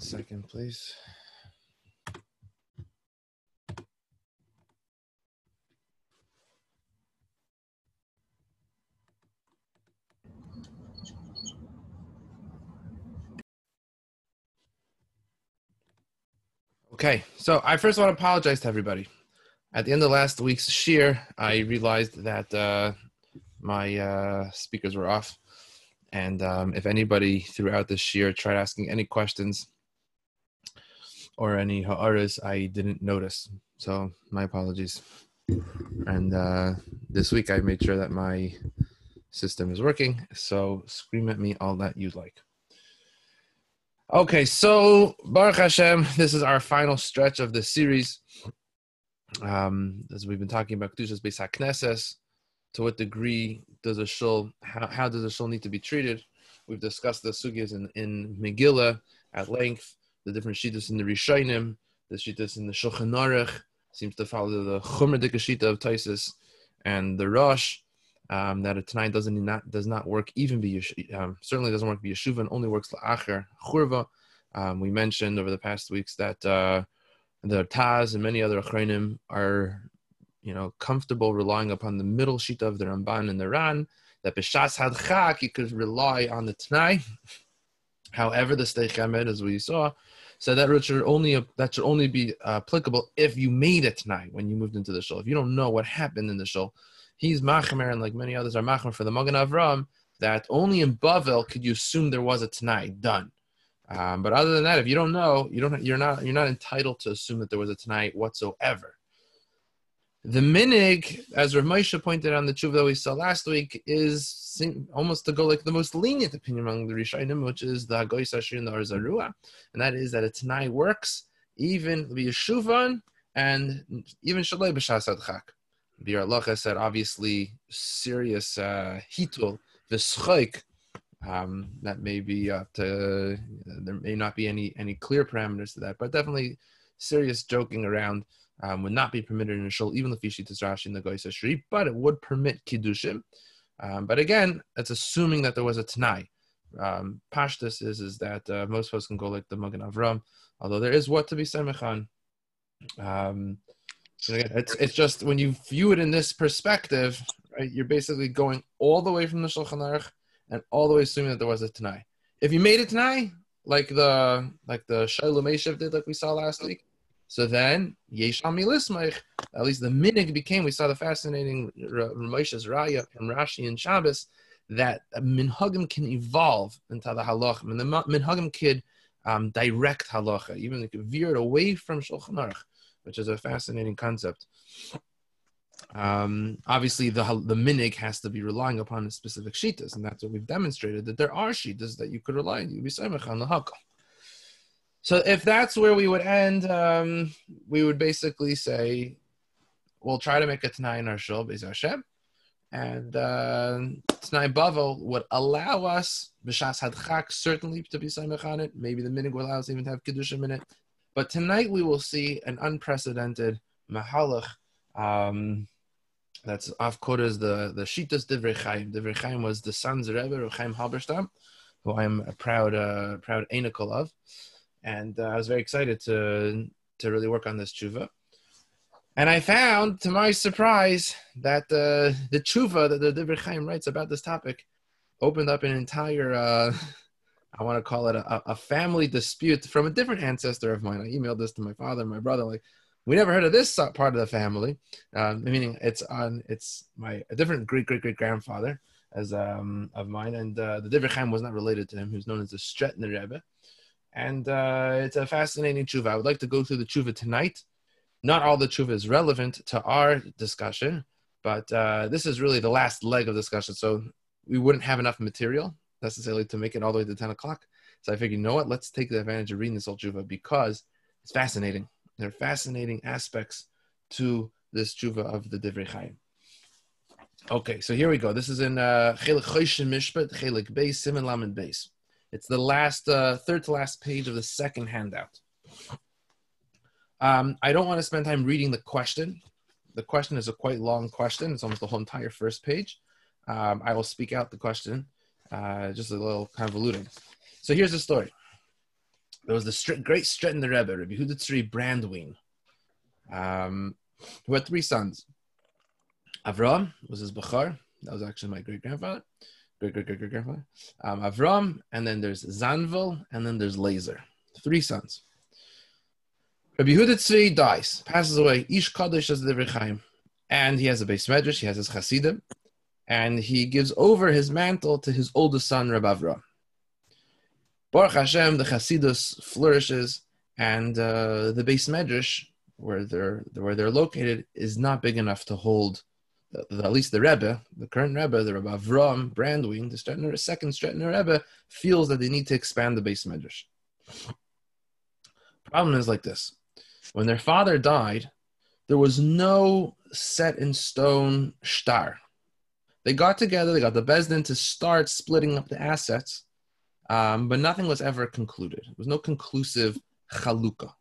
One second, please. Okay, so I first want to apologize to everybody. At the end of last week's shear, I realized that uh, my uh, speakers were off. And um, if anybody throughout this year tried asking any questions or any ha'aras, I didn't notice. So my apologies. And uh, this week I made sure that my system is working. So scream at me all that you'd like. Okay, so Baruch Hashem, this is our final stretch of the series. Um, as we've been talking about Kedushas Beis HaKnesses, to what degree does a shul, how, how does a shul need to be treated? We've discussed the sugyas in, in Megillah at length, the different shittas in the Rishonim, the shittas in the Shulchan Aruch, seems to follow the Chumra Dikashita of Taisis, and the Rosh, um, that a Tanai doesn't not does not work even be um, certainly doesn't work be yeshuva and only works la'acher churva. Um, we mentioned over the past weeks that uh, the Taz and many other achronim are you know, comfortable relying upon the middle sheet of the Ramban and the Ran, that B'shas Hadchak, you could rely on the Tanai. However, the Steich as we saw, said that should only that should only be applicable if you made it tonight when you moved into the shul. If you don't know what happened in the shul, he's Machamer, and like many others are Machamer for the Magen Avram, that only in Bavel could you assume there was a tonight done. Um, but other than that, if you don't know, you don't you're not you're not entitled to assume that there was a tonight whatsoever. The minig, as Rav Moshe pointed in the tshuva that we saw last week, is almost to go like the most lenient opinion among the Rishonim, which is the Hagoy and the Or Zarua, and that is that a Tanai works even Yeshuvan and even Shalei B'Shas Adchak. The Arlacha said obviously serious uh, hitul v'schoik. Um, that may be up to there may not be any any clear parameters to that, but definitely serious joking around um, would not be permitted in a shul, even if Yishit Rashi in the Goisa Shri, but it would permit Kiddushim. Um, but again, it's assuming that there was a Tanai. Um, Pashtus is, is that uh, most folks can go like the Magen Avram, although there is what to be semichan. Um, again, it's, it's just when you view it in this perspective, right, you're basically going all the way from the Shulchan Aruch and all the way assuming that there was a Tanai. If you made it Tanai, like the like the Shalom did, like we saw last week, so then, Milismach, at least the minig became, we saw the fascinating Ramosha's Raya from Rashi and Shabbos, that minhagim can evolve into the halach. And the minhagim could um, direct halacha, even they could veer it away from Shulchan Aruch, which is a fascinating concept. Um, obviously, the the minig has to be relying upon specific shitas, and that's what we've demonstrated that there are shitas that you could rely on. You be on the hakam. So if that's where we would end, um, we would basically say we'll try to make a Tanai in our shul, Beis Hashem. And uh, Tanai Bavel would allow us, B'shas Hadchak, certainly to be Saimach on it. Maybe the minig will allow us even to have Kiddushim in it. But tonight we will see an unprecedented Mahalach. Um, that's off quote as the, the Shitas Divrei Chaim. Divrei Chaim was the Sanz Rebbe, Chaim Halberstam, who I am a proud, uh, proud of and uh, I was very excited to to really work on this tshuva. And I found, to my surprise, that uh, the tshuva that the Divrei Chaim writes about this topic opened up an entire, uh, I want to call it a, a, family dispute from a different ancestor of mine. I emailed this to my father and my brother, like, we never heard of this part of the family, um, meaning it's on, it's my a different great great great grandfather as um, of mine, and uh, the Divrei Chaim was not related to him. He was known as the Stretner Rebbe. And uh, it's a fascinating tshuva. I would like to go through the tshuva tonight. Not all the tshuva is relevant to our discussion, but uh, this is really the last leg of discussion. So we wouldn't have enough material necessarily to make it all the way to 10 o'clock. So I figured, you know what? Let's take the advantage of reading this old tshuva because it's fascinating. There are fascinating aspects to this tshuva of the Divrei Chaim. Okay, so here we go. This is in uh, Chelik Choshen Mishpat, Chelik Beis, Simon Lamed Beis. It's the last, uh, third to last page of the second handout. Um, I don't want to spend time reading the question. The question is a quite long question. It's almost the whole entire first page. Um, I will speak out the question, uh, just a little convoluted. So here's the story. there was the great Stretton the Rebbe, Rabbi Huda Brandwein, um, who had three sons. Avram was his Bachar. That was actually my great grandfather, Um, Avram, and then there's Zanvil, and then there's Laser. Three sons. Rabbi Huda Tzvi dies, passes away. Ish Kaddish as the Chaim. And he has a base medrash, he has his Hasidim, and he gives over his mantle to his oldest son, Rabbi Avram. Baruch Hashem, the Chasidus flourishes, and uh, the base medrash, where they're where they're located, is not big enough to hold. The, the, at least the Rebbe, the current Rebbe, the Rebbe Avram Brandwein, the Stretner, second Stretner Rebbe, feels that they need to expand the base medrash. Problem is like this: when their father died, there was no set in stone star. They got together, they got the Besdin to start splitting up the assets um, but nothing was ever concluded. There was no conclusive chalukah.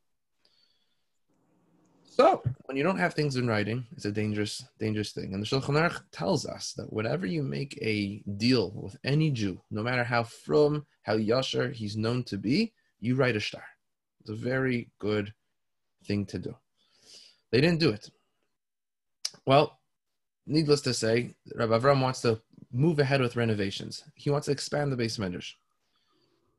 So when you don't have things in writing, it's a dangerous, dangerous thing. And the Shulchan Aruch tells us that whenever you make a deal with any Jew, no matter how from, how yasher he's known to be, you write a star. It's a very good thing to do. They didn't do it. Well, needless to say, Rabbi Avram wants to move ahead with renovations. He wants to expand the base medrash.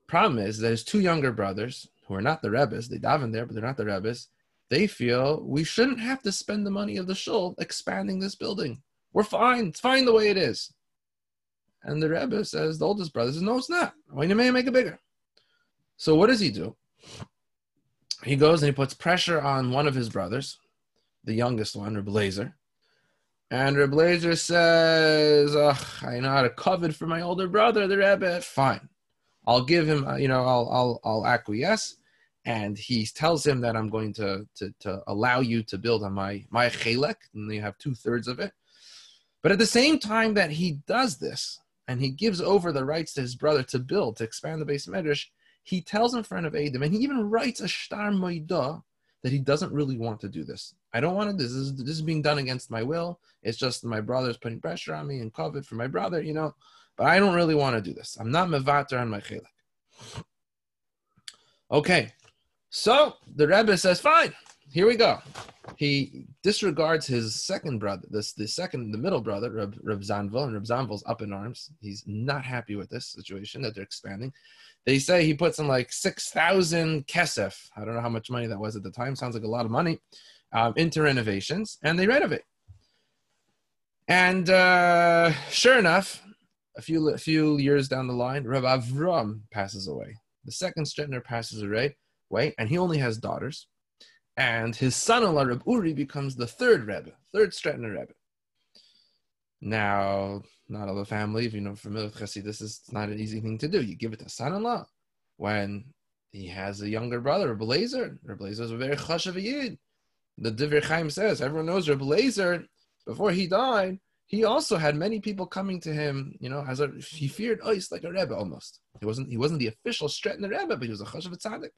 Problem is that his two younger brothers, who are not the Rebbes, they daven there, but they're not the Rebbes, they feel we shouldn't have to spend the money of the shul expanding this building. We're fine. It's fine the way it is. And the Rebbe says, the oldest brother says, no, it's not. Why you may make it bigger? So what does he do? He goes and he puts pressure on one of his brothers, the youngest one, Reb. And Reb Lazer says, I know how to covet for my older brother, the Rebbe. Fine. I'll give him, uh, you know, I'll, I'll, I'll acquiesce. And he tells him that I'm going to, to, to allow you to build on my, my chelek, and you have two thirds of it. But at the same time that he does this, and he gives over the rights to his brother to build, to expand the base medrash, he tells in front of Adam, and he even writes a shtar moida that he doesn't really want to do this. I don't want to. This is this is being done against my will. It's just my brother's putting pressure on me and covet for my brother. You know, but I don't really want to do this. I'm not mevater on my chelik. Okay, so the Rebbe says, fine, here we go. He disregards his second brother, this the second, the middle brother, Reb, Reb Zanvil, and Reb Zanvil's up in arms. He's not happy with this situation that they're expanding. They say he puts in like 6,000 kesef. I don't know how much money that was at the time. Sounds like a lot of money um, into renovations, and they renovate. And uh, sure enough, a few a few years down the line, Reb Avram passes away. The second Stretner passes away, way, and he only has daughters. And his son-in-law, Reb Uri, becomes the third Rebbe, third Stretner Rebbe. Now, not all the family, if you know familiar with Chassidus, is not an easy thing to do. You give it to son-in-law when he has a younger brother, Reb Lazer. Reb Lazer is a very chashav yid. The Divrei Chaim says everyone knows Reb Lazer before he died he also had many people coming to him, you know, as a he feared ice like a rebbe almost. He wasn't he wasn't the official Stretner Rebbe, but he was a chashav tzaddik.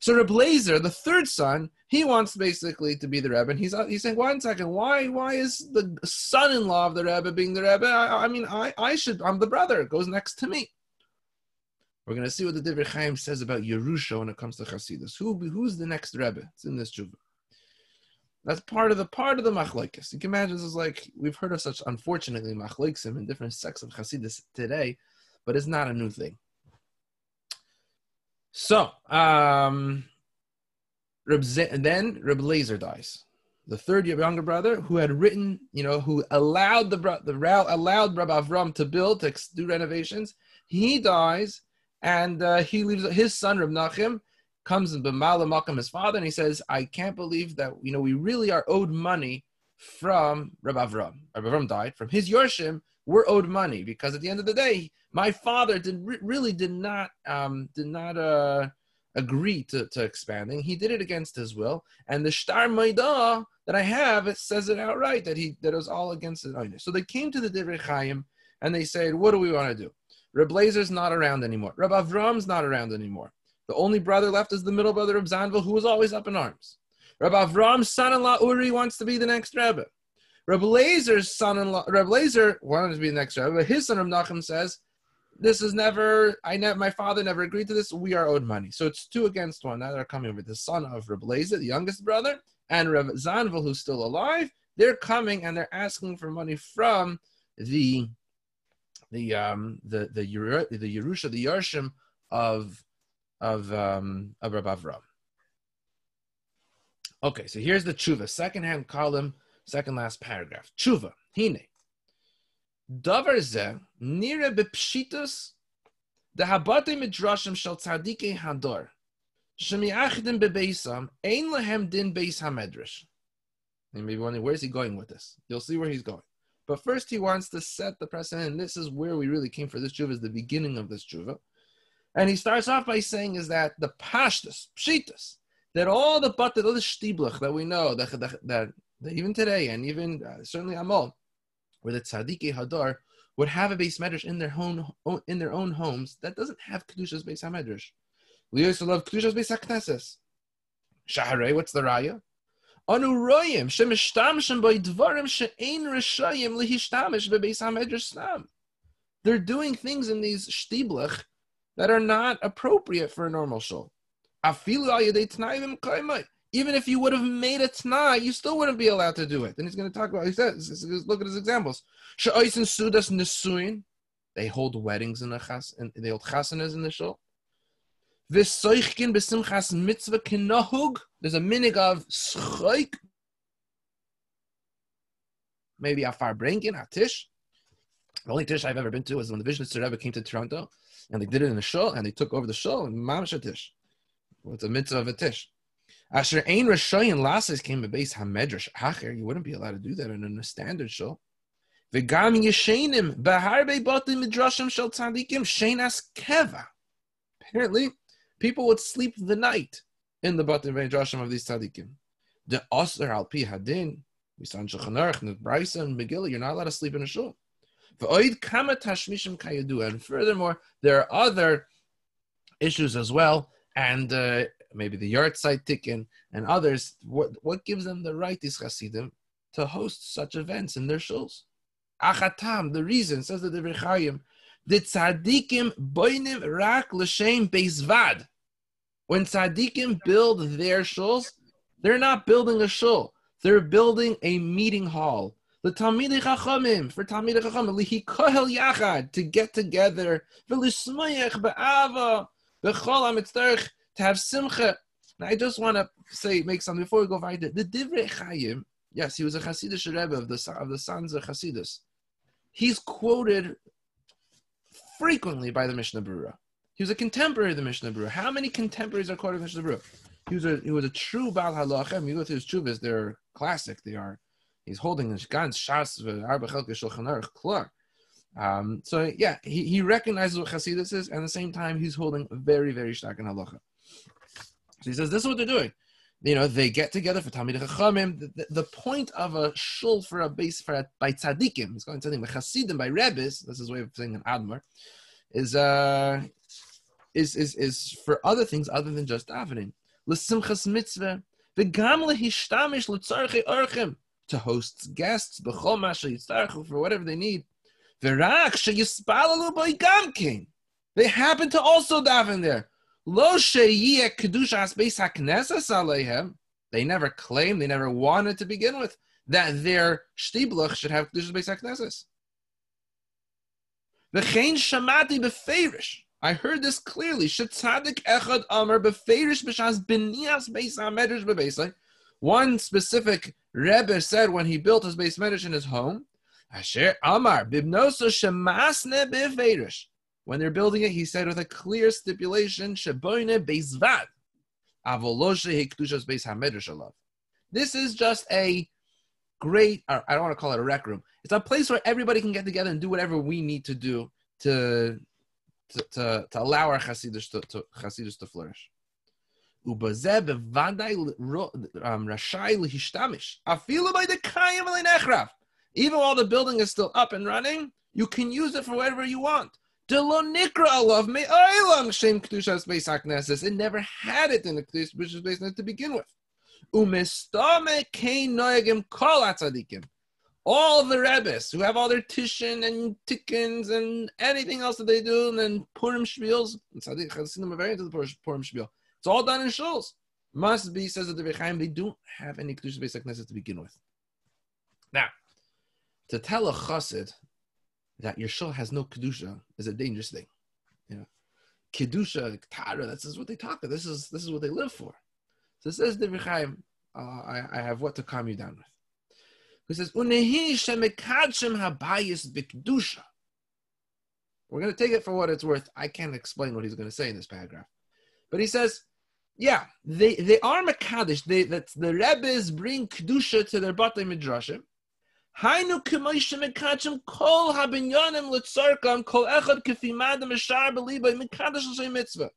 So Reb Lazer, the third son, he wants basically to be the Rebbe, and he's uh, he's saying, one second, why why is the son-in-law of the Rebbe being the Rebbe? I, I mean, I I should I'm the brother. It goes next to me. We're going to see what the Divrei Chaim says about Yerusha when it comes to Chasidus. Who who's the next Rebbe? It's in this tshuva. That's part of the part of the machlokes. You can imagine this is like we've heard of such unfortunately machlokesim in different sects of Hasidus today, but it's not a new thing. So, um, Reb Z- then Reb Lazer dies, the third younger brother who had written, you know, who allowed the the allowed Reb Avram to build to do renovations. He dies, and uh, he leaves his son Reb Nachim comes and B'mala Malcolm, his father, and he says, I can't believe that, you know, we really are owed money from Reb Avram. Reb Avram died. From his Yorshim, we're owed money because at the end of the day, my father did really did not um, did not uh, agree to, to expanding. He did it against his will. And the Shtar Maidah that I have, it says it outright that he that it was all against it. So they came to the Divrei Chaim and they said, What do we want to do? Reb Lazer's not around anymore. Reb Avram's not around anymore. The only brother left is the middle brother of Zanvil, who was always up in arms. Reb Avram's son-in-law Uri wants to be the next Rebbe. Rabbi Lazer's son-in-law, Rabbi Lazer wanted to be the next Rebbe, but his son of Nachum says, this is never, I ne- my father never agreed to this. We are owed money. So it's two against one. Now they're coming over. The son of Reb Leza, the youngest brother, and Reb Zanvil, who's still alive. They're coming and they're asking for money from the the um the the the Yerusha, the Yarshim of of um of Rabbi Avram. Okay, so here's the tshuva, hand column, second last paragraph. Tshuva, hine. Davar ze nire bepshitus the habate midrashim shel tzadike hador shemiachdim bebeisam ein lehem din beis hamedrash. You may be wondering where's he going with this. You'll see where he's going. But first, he wants to set the precedent, and this is where we really came for this tshuva, is the beginning of this tshuva. And he starts off by saying is that the pashtas, pshitas, that all the but all the shtiblach that we know that, that, that even today and even uh, certainly Amol, where the tzadike hadar would have a base medrash in their own in their own homes that doesn't have kedushas base hamedrash. We to love kedushas base hakneses. Shaharei, what's the raya? Anu royim shemishtamshim by dvarim she'ein rishayim lihishtamish bebeis hamedrash stam. They're doing things in these shtiblach that are not appropriate for a normal shul. Even if you would have made a tnai, you still wouldn't be allowed to do it. And he's going to talk about. He says, "Look at his examples. sudas. They hold weddings in the chas, and they hold chasanas in the shul. V'soichkin b'simchas mitzvah kinahug. There's a minig of. Maybe a far brinkin, a tish. The only tish I've ever been to was when the Vishnu Rebbe came to Toronto, and they did it in the shul, and they took over the shul, and mamash tish. What's a mitzvah of a tish? Asher ein rashayin lasses came a base hamedrash acher. You wouldn't be allowed to do that in a standard shul. V'gam yeshenim beharbe batim midrashim shel tzadikim shenas keva. Apparently, people would sleep the night in the batim midrashim of these tzadikim. The osir al pi hadin. We saw in Shulchan Aruch, and and Megillah, you're not allowed to sleep in a shul. And furthermore, there are other issues as well and uh, maybe the yahrzeit tikkun and others, what, what gives them the right, these Hasidim, to host such events in their shuls? Achatam, the reason, says the Divrei Chaim, the tzadikim boinim rak l'shem bezvad. When tzadikim build their shuls, they're not building a shul. They're building a meeting hall. The Talmidei Chachamim, for Talmidei Chachamim, lihi kohel yachad, to get together, v'lismayach be'ava, to have simcha. Now, I just want to say, make something before we go it. The Divrei Chaim, yes, he was a Hasidic Rebbe of the, of the sons of Hasidus. He's quoted frequently by the Mishnah Berurah. He was a contemporary of the Mishnah Berurah. How many contemporaries are quoted in the Mishnah Berurah? He was a he was a true Baal Halachem. You go through his chuvas; they're classic. They are. He's holding the Gans Shas Arba Chelke Shulchan Aruch Klar. Um, so yeah, he, he recognizes what Hasidus is, and at the same time, he's holding very, very stark in halacha. So he says, this is what they're doing. You know, they get together for Talmid Chachamim. The, the, point of a shul for a base for a, by tzaddikim, it's going to by Hasidim, by Rebbes, this is way of saying an Admar, is uh is is is for other things other than just davening. L'simchas mitzvah, v'gam lehishtamish l'tzarchei orchim, to host guests, b'chol for whatever they need. They happen to also daven there. They never claimed, they never wanted to begin with that their shtiblach should have kedushas beis hakneses. V'chein shamati beferish. I heard this clearly. Shetzadik echad amar beferish b'shas b'nias beis hamedrash b'beisai. One specific Rebbe said when he built his base medrash in his home, Asher Amar Bibnoso Shemasne Biverish. When they're building it, he said with a clear stipulation. This is just a great, I don't want to call it a rec room. It's a place where everybody can get together and do whatever we need to do to to, to, to allow our Hasidus to, to, Hasidus to flourish. Um. Even while the building is still up and running, you can use it for whatever you want. It never had it in the Kedushas Beis to begin with. all the rebbes who have all their tishin and tikkins and anything else that they do, and then Purim shmils, Chassidim are very into the Purim spiels. It's all done in shuls. Must be, says the Divrei Chaim, they don't have any kedusha basic to begin with. Now, to tell a chassid that your shul has no kedusha is a dangerous thing. You know, kedusha, tara, this is what they talk about. This is this is what they live for. So it says the uh, I, I have what to calm you down with. He says, Unehi habayis. We're going to take it for what it's worth. I can't explain what he's going to say in this paragraph. But he says, yeah, they, they are Makadish. They, that the Rebbe's bring Kedusha to their Batei Midrashim. Hainu mekachem kol habinyanim kol echad mekadosh mitzvah.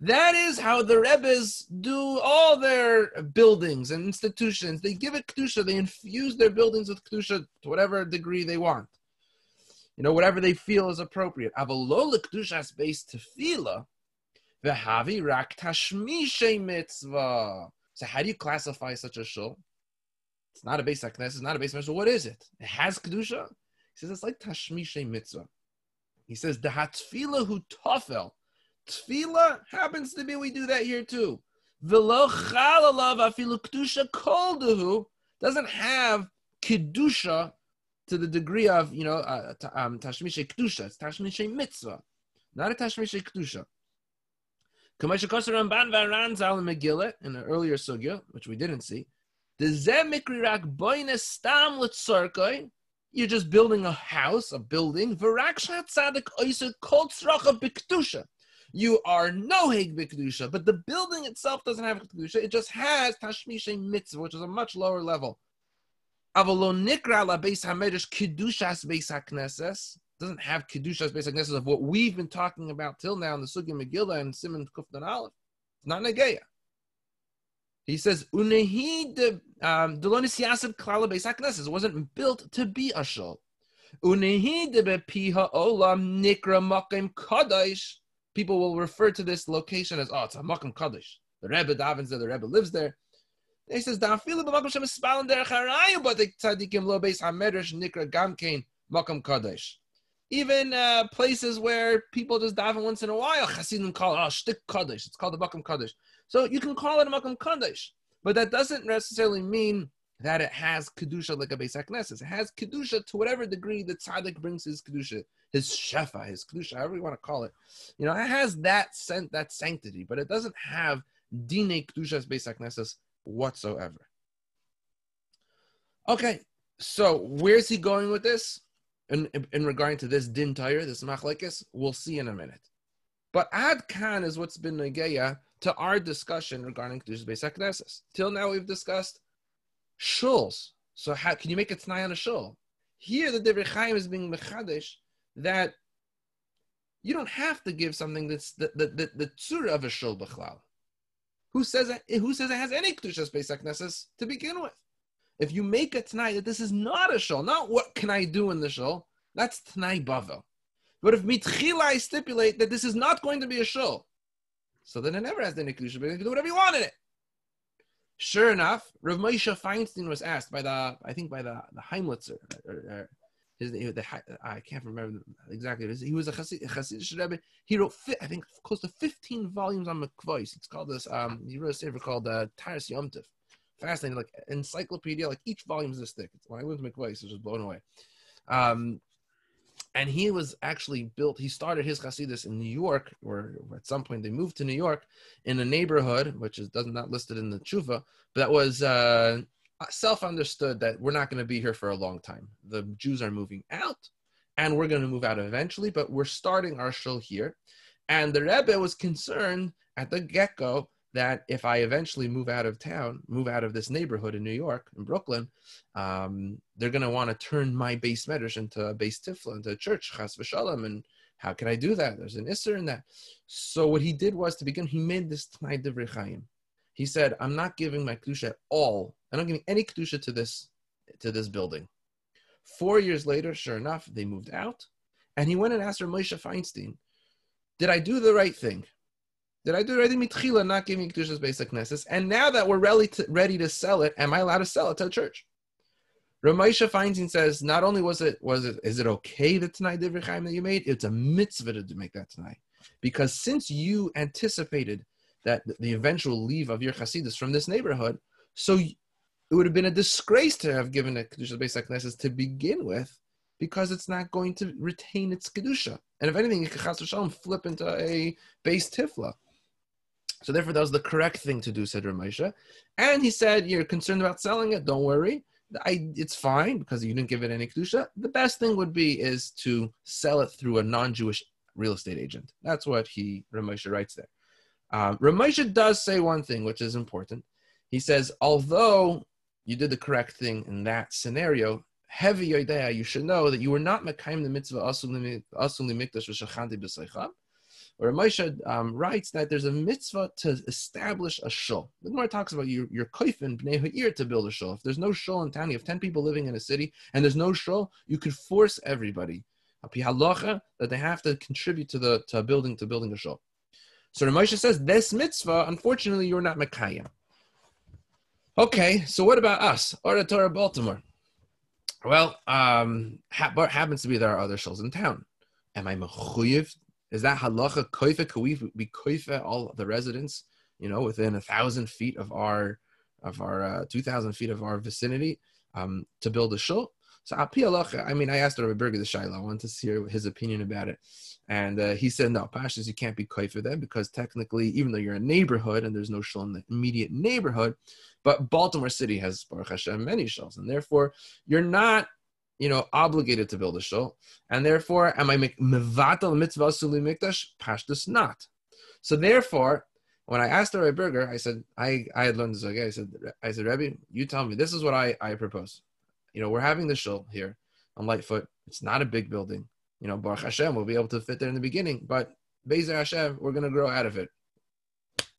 That is how the Rebbe's do all their buildings and institutions. They give it kedusha. They infuse their buildings with kedusha to whatever degree they want. You know, whatever they feel is appropriate. Avalola kedushas based tefillah, v'havi rak tashmishe mitzvah. So how do you classify such a shul? It's not a base Knesset. It's not a base mitzvah. What is it? It has kedusha. He says it's like tashmishe mitzvah. He says the hatfila hu tofel Tefillah happens to be we do that here too. Velo chalalav afilu kedusha kolduhu doesn't have kedusha to the degree of you know uh, um, kedusha. It's tashmishe mitzvah, not a tashmishe kedusha. Kamasha Koser Ramban in an earlier sugya, which we didn't see. You're just building a house, a building. Bikdusha you are no Heg B'Kedusha, but the building itself doesn't have Kedusha. It just has Tashmishe Mitzvah, which is a much lower level. Doesn't have Kedushas Beis HaKnesses of what we've been talking about till now in the Sugi Megillah and Simon Kufdan Aleph. It's not Negeya. He says, Unehi de um, Yasib Klala Beisakneses. It wasn't built to be a shul. Unehi de Bepiha Olam Nikra Makim Kadosh people will refer to this location as, oh, it's a Makam Kaddish. The Rebbe davens there, the Rebbe lives there. He says, but the tzaddikim lo beis hamedrash nikra gamkein makam kaddish. Even uh, places where people just daven once in a while, Hasidim call oh, shtik kaddish. It's called the makam kaddish. So you can call it a makam kaddish, but that doesn't necessarily mean that it has kedusha like a Beis Knesset. It has kedusha to whatever degree the tzaddik brings his kedusha, his shefa, his kedusha, however you want to call it. You know, it has that scent, that sanctity, but it doesn't have dine kedushas Beis Knesset whatsoever. Okay, so where's he going with this? In, in, in regarding to this din tire, this machlekes, we'll see in a minute. But ad kan is what's been negeya to our discussion regarding kedushas Beis Knesset. Till now, we've discussed shuls. So how can you make a t'nai on a shul? Here, the Divrei Chaim is being mechadish that you don't have to give something that's the the the, the of a shul b'chlal. Who says who says it has any kedushas beis knesses to begin with? If you make a t'nai that this is not a shul, not what can I do in the shul, that's t'nai bavel. But if mitchila I stipulate that this is not going to be a shul, so then it never has any kedusha, but you can do whatever you want in it. Sure enough, Rav Moshe Feinstein was asked by the, I think by the the Heimlitzer, or, or his, the, the, I can't remember exactly. He was a Hasidic Rebbe. He wrote, I think, close to 15 volumes on McVoice. It's called this. Um, he wrote a sefer called uh, Taras Yomtiv. Fascinating, like encyclopedia. Like each volume is a stick. When I went to McVoice, I was just blown away. Um, and he was actually built. He started his Hasidus in New York, or at some point they moved to New York, in a neighborhood which is does not listed in the Tshuva, but that was uh, self understood that we're not going to be here for a long time. The Jews are moving out, and we're going to move out eventually. But we're starting our show here, and the Rebbe was concerned at the get go that if I eventually move out of town, move out of this neighborhood in New York, in Brooklyn, um, they're going to want to turn my base medrash into a base tifla, into a church, chas v'shalom. And how can I do that? There's an isser in that. So what he did was to begin, he made this Tnai Divrei Chaim. He said, I'm not giving my kedusha at all. I'm not giving any kedusha to this, to this building. Four years later, sure enough, they moved out. And he went and asked Moshe Feinstein, did I do the right thing? Did I do the right thing? Mitchila, not giving Kedusha's basic nesses. And now that we're ready to, ready to sell it, am I allowed to sell it to a church? Ramesha and says, not only was it was it is it okay the tonight Divrei Chaim that you made, it's a mitzvah to make that tonight. Because since you anticipated that the eventual leave of your Hasidus from this neighborhood, so it would have been a disgrace to have given a Kedusha Beis HaKnesses to begin with, because it's not going to retain its Kedusha. And if anything, it could Shalom flip into a base Tifla. So therefore, that was the correct thing to do, said Ramesha. And he said, you're concerned about selling it, don't worry I, it's fine because you didn't give it any kedusha. The best thing would be is to sell it through a non-Jewish real estate agent. That's what he Ramosha writes there. Um, Ramosha does say one thing which is important. He says, although you did the correct thing in that scenario, heavy idea, you should know that you were not mekayim the mitzvah asuli mikdash v'shachanti b'seicham where Moshe um, writes that there's a mitzvah to establish a shul. The Gemara talks about your your koifin bnei ha'ir to build a shul. If there's no shul in town, you have ten people living in a city, and there's no shul, you could force everybody, that they have to contribute to the to building to building a shul. So the Moshe says this mitzvah, unfortunately, you're not mekayim. Okay, so what about us, Oratora Baltimore? Well, um, ha- happens to be there are other shuls in town. Am I mechuyev is that halacha koifa? Could we be koifa all the residents, you know, within a thousand feet of our of our uh, two thousand feet of our vicinity um, to build a shul? So api halacha. I mean, I asked Rabbi Berger the shaila. I wanted to hear his opinion about it, and uh, he said no, pashas you can't be koifa them because technically, even though you're a neighborhood and there's no shul in the immediate neighborhood, but Baltimore City has Baruch Hashem many shuls, and therefore you're not you know, obligated to build a shul, and therefore, am I mevatel mitzvah suli mikdash? Pashtus not. So therefore, when I asked Rebbe Berger, I said, I, I had learned this again. I said, I said, Rebbe, you tell me. This is what I, I propose. You know, we're having the shul here on Lightfoot. It's not a big building. You know, Baruch Hashem we'll be able to fit there in the beginning, but Bezer Hashem, we're going to grow out of it.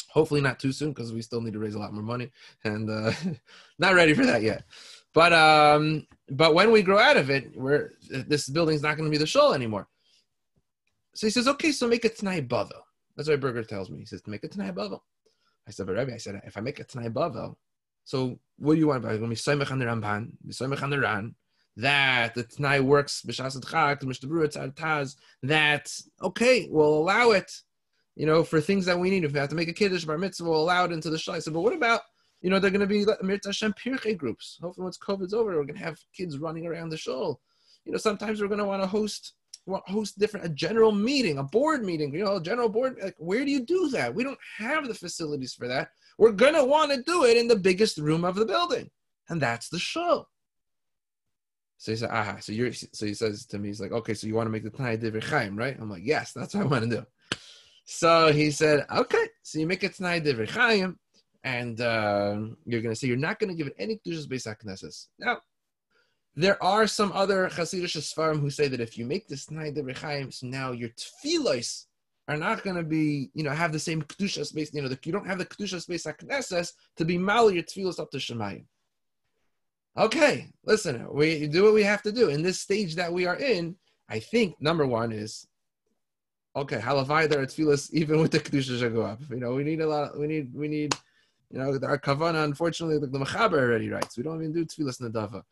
Hopefully not too soon because we still need to raise a lot more money and uh, not ready for that yet. But um, but when we grow out of it, where this building's not going to be the shul anymore. So he says, okay, so make a Tanai Bavel. That's what Berger tells me. He says, make a Tanai Bavel. I said, but Rebbe, I said, if I make a Tanai Bavel, so what do you want? To be Soymech on the Ramban, Soymech the Ran, that the Tanai works, Mishnah Taz, that, okay, we'll allow it, you know, for things that we need. If we have to make a Kiddush, Bar Mitzvah, we'll allow it into the Shul. I said, but what about you know, they're going to be Mirt Hashem Pirche groups. Hopefully, once COVID's over, we're going to have kids running around the shul. You know, sometimes we're going to want to host host different a general meeting, a board meeting. You know, a general board. Like, where do you do that? We don't have the facilities for that. We're going to want to do it in the biggest room of the building, and that's the shul. So he said, aha. So you're so he says to me, he's like, okay, so you want to make the Tanai Divrei Chaim, right? I'm like, yes, that's what I want to do. So he said, okay, so you make it Tanai Divrei Chaim and uh, you're going to say you're not going to give it any kedushas based on knesses. Now, there are some other Hasidic Sfarim who say that if you make this Tnai Divrei Chaim, so now your tefillos are not going to be, you know, have the same kedushas based, you know, the, you don't have the kedushas based knesses to be mal your tefillos up to Shemayim. Okay, listen, we do what we have to do in this stage that we are in. I think number one is okay. Halavai there at tefillos even with the kedusha go up. You know, we need a lot. Of, we need we need you know, our kavana, unfortunately, the, the Mechaber already writes. We don't even do tefillas nadava.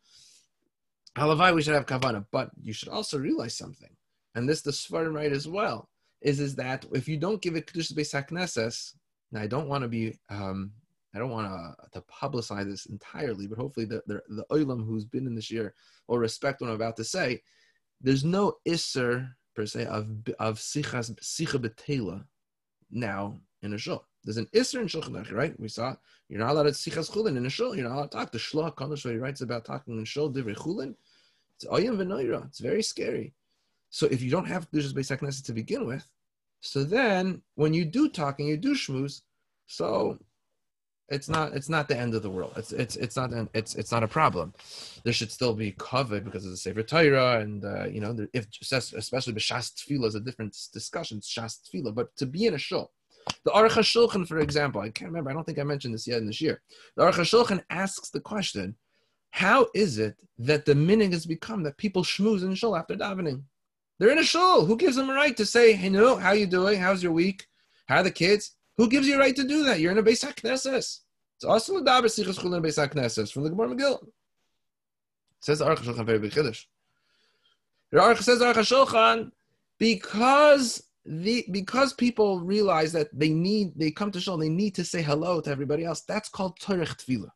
Halavai, we should have kavana, but you should also realize something, and this the Svarim right as well, is is that if you don't give it kedushas beisakneses, now I don't want to be, um, I don't want to to publicize this entirely, but hopefully the the, the oilam who's been in this year will respect what I'm about to say. There's no isser per se of of sichas sicha betela now in a shul. There's an Isser in Shulchan Aruch, right? We saw you're not allowed to sichas chulin in a shul. You're not allowed to talk. The Shloh Kadosh he writes about talking in shul divrei chulin. It's oyam v'noira. It's very scary. So if you don't have kedushas beisak to begin with, so then when you do talk and you do shmooze, so it's not it's not the end of the world. It's it's it's not an, it's it's not a problem. There should still be covered because of the Sefer Torah, and uh, you know if especially b'shas tefillah is a different discussion. Shas tefillah, but to be in a shul the Aruch HaShulchan, for example, I can't remember, I don't think I mentioned this yet in this year. The Aruch HaShulchan asks the question, how is it that the meaning has become that people schmooze in shul after davening? They're in a shul. Who gives them a right to say, hey, no, how you doing? How's your week? How are the kids? Who gives you a right to do that? You're in a Beis HaKnesses. It's also a davar sichas chulin Beis HaKnesses from the Gemara Megillah. Says the Aruch Shulchan very big chiddush. The Aruch says Aruch Shulchan because the because people realize that they need they come to shul they need to say hello to everybody else. That's called Torah Tefillah.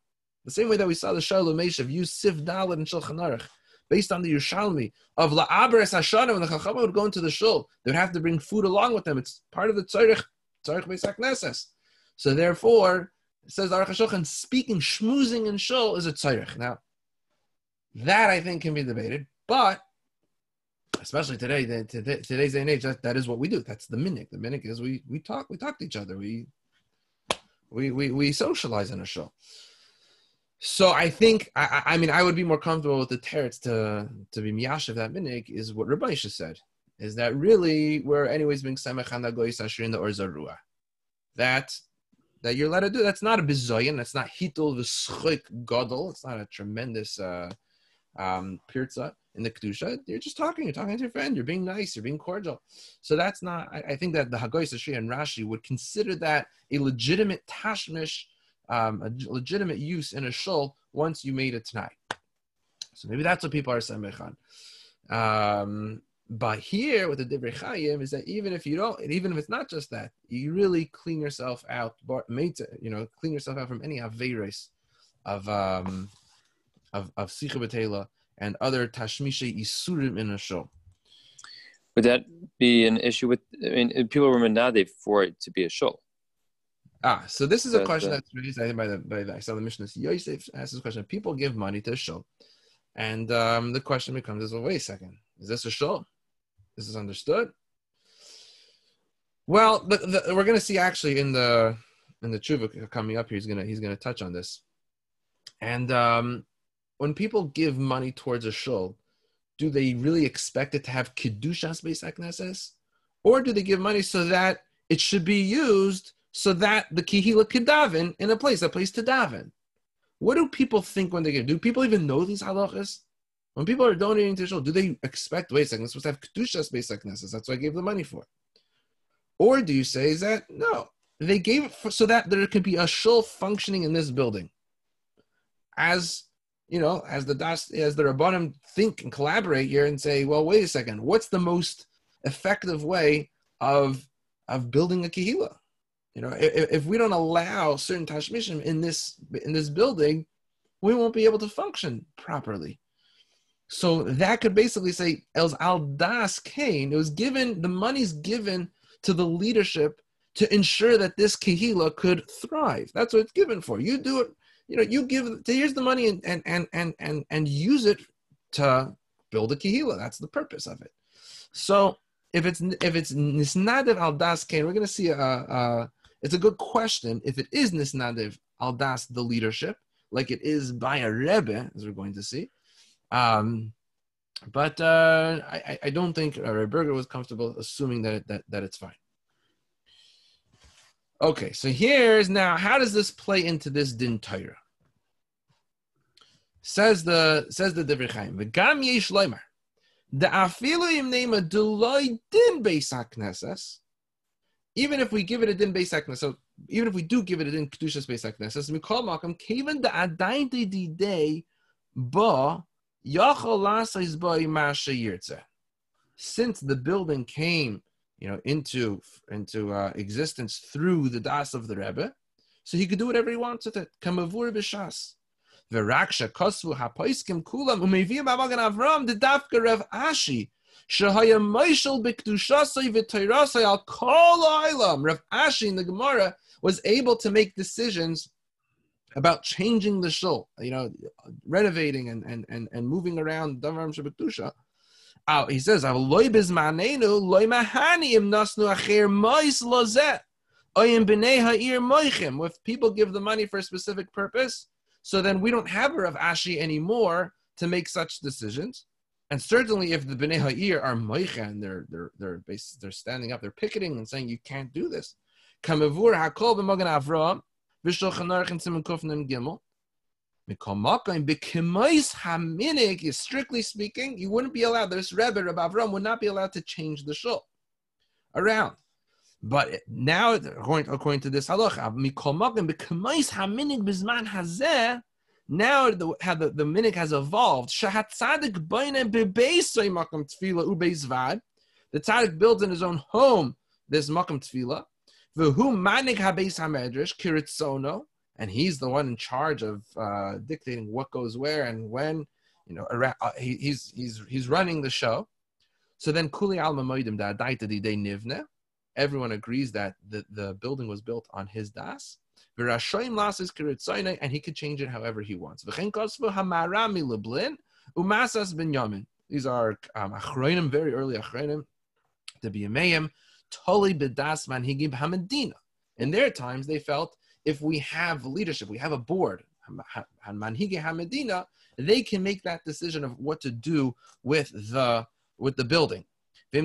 The same way that we saw the Shalom Meshav use Sif and Shulchan Aruch based on the Yerushalmi of La'abres Hashana when the Chacham would go into the shul, they would have to bring food along with them. It's part of the Tzarech Tzarech Beisak Neses. So therefore, it says Aruch HaShulchan, speaking, schmoozing in shul is a Tzarech. Now, that I think can be debated, but especially today, today today's day and age, that, that is what we do. That's the minhag. The minhag is we we talk we talk to each other. We we we, we socialize in a show. So I think I, I mean I would be more comfortable with the teretz to to be miyashiv that minhag is what Rabbi said is that really we're anyways being semech on the in the Or Zarua that that you're allowed to do. That's not a bizoyin. That's not hitul v'schik gadol. It's not a tremendous uh, um, pirza in the kedusha. You're just talking. You're talking to your friend. You're being nice. You're being cordial. So that's not. I, I think that the Hagahos Asheri and Rashi would consider that a legitimate tashmish, um, a legitimate use in a shul once you made it tonight. So maybe that's what people are saying. Um, but here with the Divrei Chayim is that even if you don't, even if it's not just that, you really clean yourself out, you know, clean yourself out from any averes of um, of of Sicha and other tashmishe isurim in a show. Would that be an issue with? I mean, people were menade for it to be a show. Ah, so this is a question that's raised I think by the by the, I saw the Mishnah. Yosef asks this question: People give money to a show, and um, the question becomes: Is well, wait a second, is this a show? This is understood. Well, the, the, we're going to see actually in the in the tshuva coming up here. He's gonna he's gonna touch on this, and um, when people give money towards a shul, do they really expect it to have kedushas beis knesses, or do they give money so that it should be used so that the kihila could daven in a place, a place to daven? What do people think when they give? Do people even know these halachas? When people are donating to shul, do they expect? Wait a second, this supposed to have kedushas beis knesses. That's what I gave the money for. Or do you say is that no? They gave it for, so that there could be a shul functioning in this building, as you know, as the das, as the rabbanim think and collaborate here and say, well, wait a second, what's the most effective way of of building a kehila? You know, if, if we don't allow certain tashmishim in this in this building, we won't be able to function properly. So that could basically say Els Al Das kain. It was given the money's given to the leadership to ensure that this kehila could thrive. That's what it's given for. You do it you know, you give here's the money and and and and and, and use it to build a kehila. That's the purpose of it. So if it's if it's nisnadev al das we're going to see a, a, it's a good question if it is nisnadev al das the leadership, like it is by a rebbe, as we're going to see. Um, but uh, I, I don't think Rebbe Berger was comfortable assuming that, that that it's fine. Okay, so here's now how does this play into this din Torah? Says the says the Divrei Chaim, "V'gam yesh loimer, the afilu im nema deloy din beisak Even if we give it a din beisak so even if we do give it a din kedushas beisak nesses, we call makam kaven the adayin di day ba yachol lasais ba. Since the building came you know, into into uh, existence through the das of the Rebbe, so he could do whatever he wants with it. Kamavur b'shas. V'raksha kosvu hapoiskim kulam umeviyim b'magan Avram the dafka Rev Ashi shahaya moishel b'kdushasai v'toirasai al kol oilam. Rev Ashi in the Gemara was able to make decisions about changing the shul, you know, renovating and and and, and moving around Davaram Shabbatusha Oh, he says, "Loy loy mahanim nasnu mois lozet." Oyim b'nei ha'ir moichim. If people give the money for a specific purpose, so then we don't have a Rav Ashi anymore to make such decisions. And certainly, if the b'nei ha'ir are moichem, they're they're they're basically, they're standing up, they're picketing and saying you can't do this. Hakol b'magan Avraham v'shulchan aruch and gimel. Is strictly speaking, you wouldn't be allowed. This Rebbe, Rabbi Avram, would not be allowed to change the shul around. But now, according, according to this halacha, Now the, how the, the minig has evolved. The tzaddik builds in his own home this makam tefila. V'hu manik habeis hamedrash kiritzono, and he's the one in charge of uh, dictating what goes where and when. You know, around, uh, he, he's he's he's running the show. So then kuli alma moedim da daita di nivne. Everyone agrees that the, the building was built on his das. And he could change it however he wants. These are um, achronim, very early achronim. The biyameim, toli bedas manhigib hamadina. In their times, they felt if we have leadership, we have a board, manhigi hamadina, they can make that decision of what to do with the with the building. The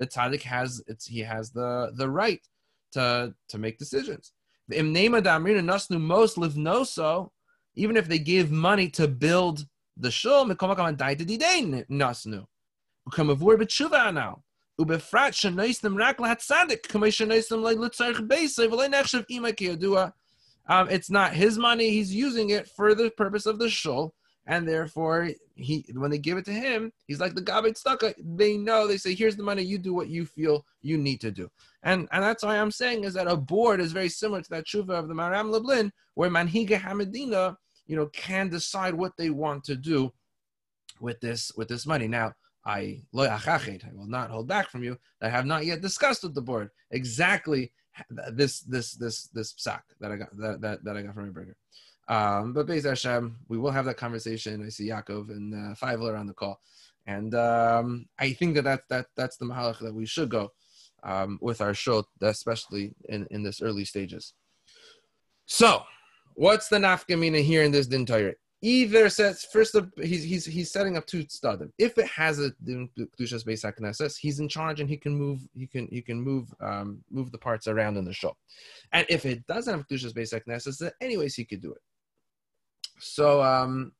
tzaddik has it's he has the the right to to make decisions. Even if they give money to build the shul, nasnu. ובפרט שנעשתם רק כמו שנעשתם ולא נחשב אימא כידוע. Um, it's not his money, he's using it for the purpose of the shul, and therefore, he when they give it to him, he's like the gabit stucca. They know, they say, here's the money, you do what you feel you need to do. And and that's why I'm saying is that a board is very similar to that tshuva of the Maharam Lublin, where Manhiga Hamadina, you know, can decide what they want to do with this with this money. Now, I I will not hold back from you. I have not yet discussed with the board exactly this this this this psak that I got that that, that I got from burger. Um, but Beis Hashem, we will have that conversation. I see Yaakov and uh, Feivel on the call, and um, I think that, that that that's the mahalach that we should go um, with our show, especially in, in this early stages. So, what's the nafkamina here in this dintayer? Either says first, of, he's he's he's setting up two stadim. If it has a kedushas beis hakneses, he's in charge and he can move he can he can move um, move the parts around in the show. And if it doesn't have kedushas beis hakneses, then anyways he could do it. So um,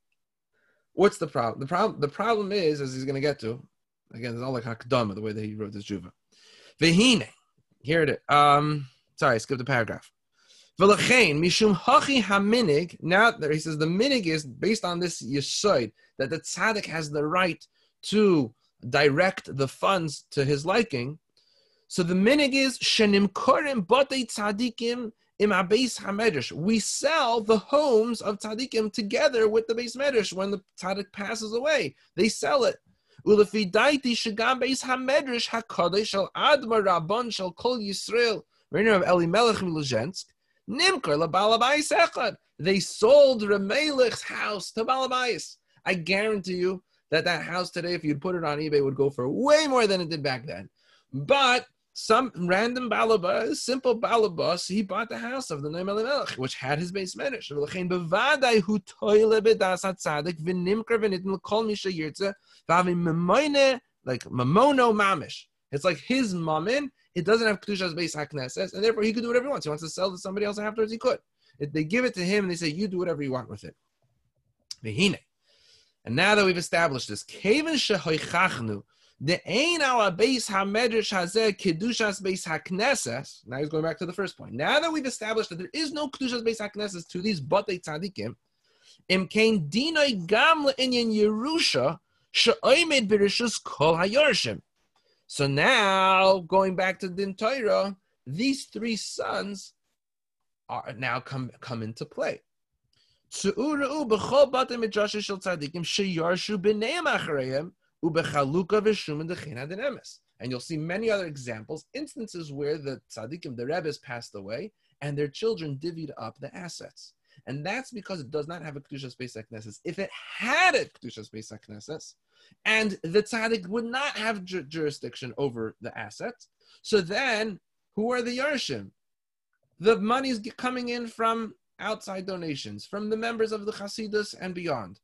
what's the problem? The problem the problem is, as he's going to get to, again, it's all like hakdama the way that he wrote this juva. Vehine, here it is. Um, sorry, I skipped the paragraph. V'lachein mishum hachi haminig. Now he says the minig is based on this yesod that the tzaddik has the right to direct the funds to his liking. So the minig is shenim korim batei tzaddikim im beis hamedrash. We sell the homes of tzaddikim together with the beis medrash when the tzaddik passes away. They sell it. Ulefi daiti shagam beis hamedrash hakadosh shel admar rabban shel kol Yisrael. Reiner of Elimelech Milozhensk. Nimker echad. They sold Remelich's house to Balabais. I guarantee you that that house today, if you'd put it on eBay, would go for way more than it did back then. But some random balabas, simple balabas, he bought the house of the Noam which had his base medrash. Like mamono mamish. It's like his mammon. It doesn't have kedushas base hakneses, and therefore he could do whatever he wants. He wants to sell to somebody else afterwards. He could. If they give it to him and they say, "You do whatever you want with it." And now that we've established this, the ain our base hamedrash hazeh kedushas base hakneses. Now he's going back to the first point. Now that we've established that there is no kedushas base hakneses to these batei tzadikim, im kain dinoi gam le'inyan Yerusha she'oimed berishus kol hayorshim. So now going back to Din Torah, these three sons are now come come into play. And you'll see many other examples, instances where the tzaddikim, the rebbes, passed away, and their children divvied up the assets. And that's because it does not have a Kedushas Beis Knesses. If it had a Kedushas Beis Knesses, and the tzaddik would not have ju- jurisdiction over the assets, so then who are the Yarshim? The money is coming in from outside donations, from the members of the Hasidus and beyond.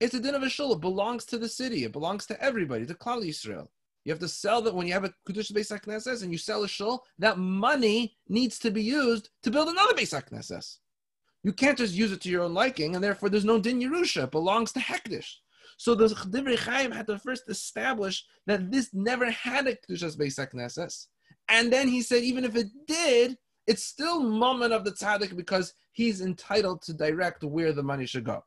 It's a din of a shul. It belongs to the city. It belongs to everybody, to Klal Yisrael. You have to sell that when you have a Kedush Beis HaKnesses and you sell a shul, that money needs to be used to build another Beis HaKnesses. You can't just use it to your own liking, and therefore there's no din Yerusha. It belongs to Hekdesh. So the Divrei Chaim had to first establish that this never had a Kedushas Beis HaKnesses, And then he said, even if it did, it's still moment of the tzaddik because he's entitled to direct where the money should go.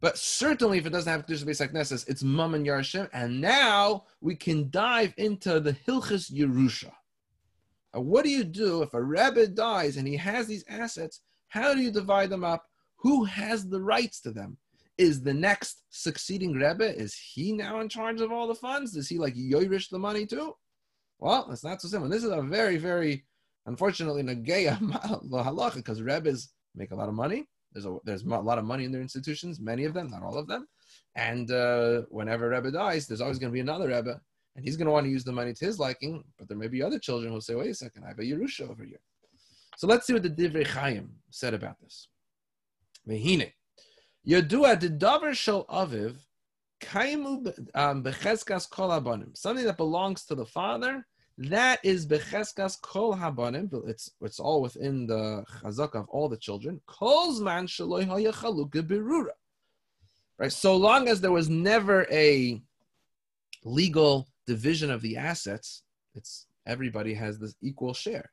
But certainly, if it doesn't have Kedusha Beis HaKnesses, it's Mum and Yarshim. And now we can dive into the Hilchis Yerusha. What do you do if a rabbi dies and he has these assets? How do you divide them up? Who has the rights to them? Is the next succeeding Rebbe, is he now in charge of all the funds? Does he like Yoirish the money too? Well, it's not so simple. This is a very, very, unfortunately, Nageya halacha because Rebbes make a lot of money there's a there's a lot of money in their institutions, many of them, not all of them. And uh, whenever Rebbe dies, there's always going to be another Rebbe, and he's going to want to use the money to his liking. But there may be other children who say, "Wait a second, I have a Yerusha over here." So let's see what the Divrei Chaim said about this. Vehine, Yadua Davar Shel Aviv Kaimu um, Becheskas Kol Abanim, something that belongs to the father that is becheskas kol habanim. It's it's all within the chazak of all the children. Kol's man shaloi hayachaluka berura. Right. So long as there was never a legal division of the assets, it's everybody has this equal share.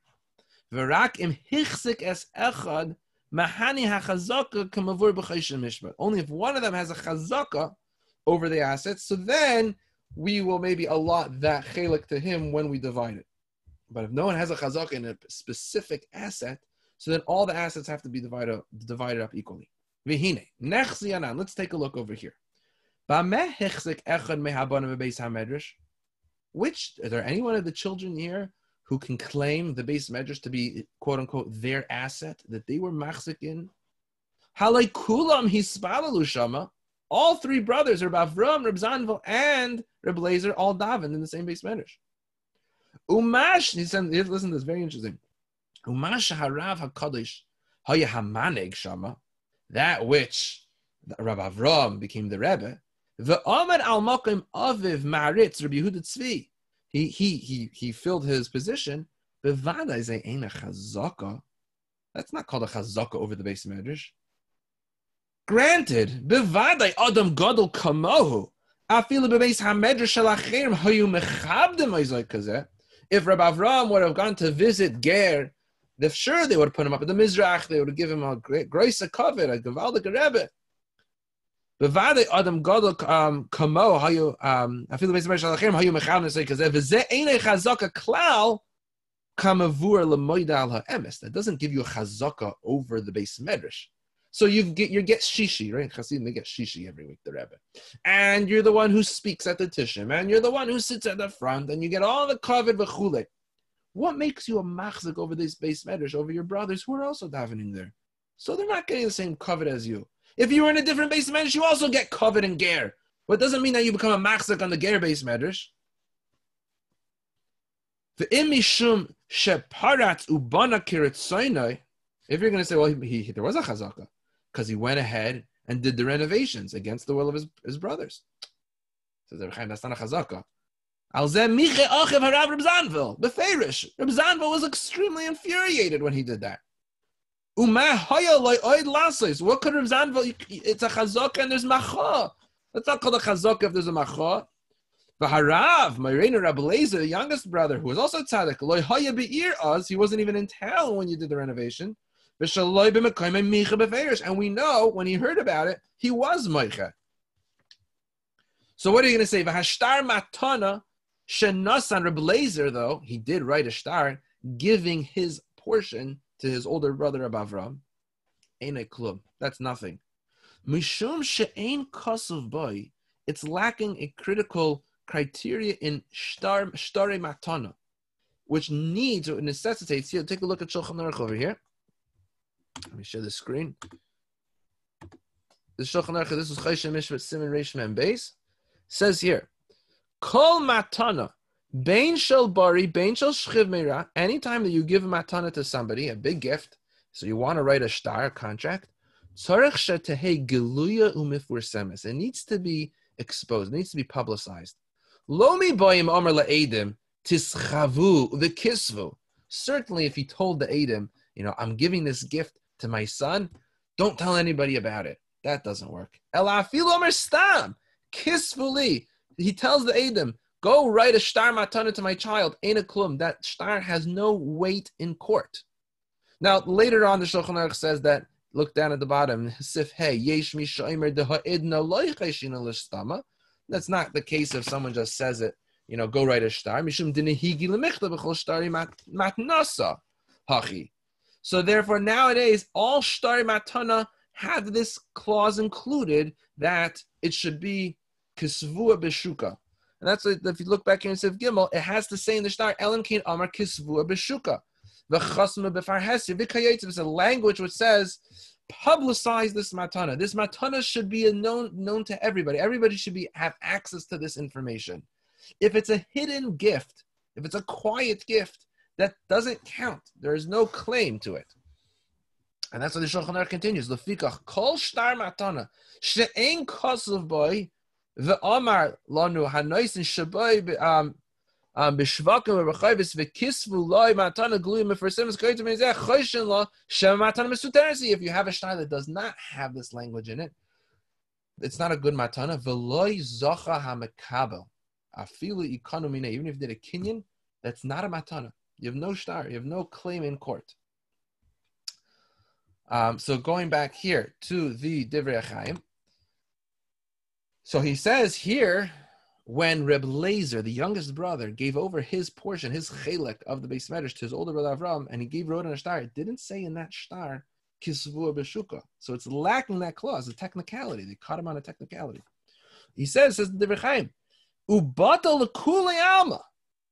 Only if one of them has a chazaka over the assets, so then we will maybe allot that chelik to him when we divide it. But if no one has a chazak in a specific asset, so then all the assets have to be divided up, divided up equally. Vihine, Let's take a look over here. Which are there any one of the children here who can claim the base measures to be quote unquote their asset that they were machzik in? Halay shama. All three brothers are Bavram, Reb Zanvel, and Reb Lazer, all daven in the same base medrash. Umash, he said, listen, this is very interesting. Umash harav hakadosh haya hamaneg shama, that which Rav Avram became the Rebbe. The Amad al Makim Aviv Maritz Rabbi Yehuda Tzvi. He he he he filled his position. That's not called a chazaka over the base medrash. Granted, adam gadol. If Rabbi Avram would have gone to visit Ger, sure they would have put him up at the Mizrach. They would have given him a great grace of covet, a gavaldik rebbe. Bevadai adam gadol um, kamo hayu um, afilu bebeis hamedrash shalachirim hayu mechabdim kazeh. V'zeh einei chazaka klal kamavur lemoida al ha'emes. That doesn't give you a chazaka over the base medrash. So you get you get shishi, right? Chassidim they get shishi every week, the Rebbe, and you're the one who speaks at the tishim, and you're the one who sits at the front, and you get all the covet v'chule. What makes you a machzik over this base medrash over your brothers who are also davening there? So they're not getting the same covet as you. If you were in a different base medrash, you also get covered in ger. But doesn't mean that you become a machzik on the ger base medrash. If you're going to say, well, he, he, there was a chazaka, because he went ahead and did the renovations against the will of his, his brothers. Reb that's not a chazaka. The Farish. Reb Zanvil was extremely infuriated when he did that. What could Reb Zanvil? It's a chazaka and there's macha. That's not called a chazaka if there's a macha. V'harav, Myrena Rabbi Lezer, the youngest brother, who was also tzaddik, loy haya be'ir us, he wasn't even in town when you did the renovation. And we know when he heard about it, he was Moicha. So what are you going to say? V'hashtar matana shenasan Reblazer, though, he did write a star, giving his portion to his older brother Abavram. A club. That's nothing. Mishum she'ain kosuv boy. It's lacking a critical criteria in shtar, shtare matana, which needs or necessitates. Here, take a look at Shulchan Aruch over here. Let me share the screen. This Shulchan Aruch, this is Choshen Mishpat Simon Reish Base. Says here, Kol matana, Bain shel bari, bain shel shchiv meira. Anytime that you give a matana to somebody, a big gift, so you want to write a star contract, tzarech shetehei geluya umifursemes. It needs to be exposed. It needs to be publicized. Lomi boyim omer tischavu v'kisvu. Certainly, if he told the Adim, you know, I'm giving this gift to my son. Don't tell anybody about it. That doesn't work. Elafil omer stam. Kissfully. He tells the Adam, Go write a star matana to my child. Ain't a klum. That star has no weight in court. Now, later on, the Shulchan Aruch says that, look down at the bottom, Sif Hey, Yesh That's not the case if someone just says it, you know, go write a star. Mishum dinehigi lemichta b'chol stari matnasa hachi. So therefore, nowadays, all star matana have this clause included that it should be kisvua beshuka. And that's what, if you look back here in Sif Gimel, it has to say in the star, Ellen Kain Amar kisvua beshuka. It's a language which says, publicize this matana. This matana should be known known to everybody. Everybody should be have access to this information. If it's a hidden gift, if it's a quiet gift, that doesn't count. There is no claim to it. And that's what the Shulchan Aruch continues. Lefikach kol shtar matana she'en kosav boy ve'amar lanu hanoisin shaboy um um b'shvakim v'rachayvis v'kisvu loy matana gluyim v'fersim v'skoyim v'mizeh choyshin lo shem matana mesuteresi. If you have a shtar that does not have this language in it, it's not a good matana. V'loy zocha hamekabel afilu ikanumine. Even if you did a kinyan, that's not a matana. You have no shtar. You have no claim in court. Um, so going back here to the Divrei Chaim. So he says here, when Reb Lazer, the youngest brother, gave over his portion, his chelek of the base medrash to his older brother Avram, and he gave Rodan a star, it didn't say in that star kisvu beshuka. So it's lacking that clause, the technicality. They caught him on a technicality. He says, says the Chaim, ubata lekule alma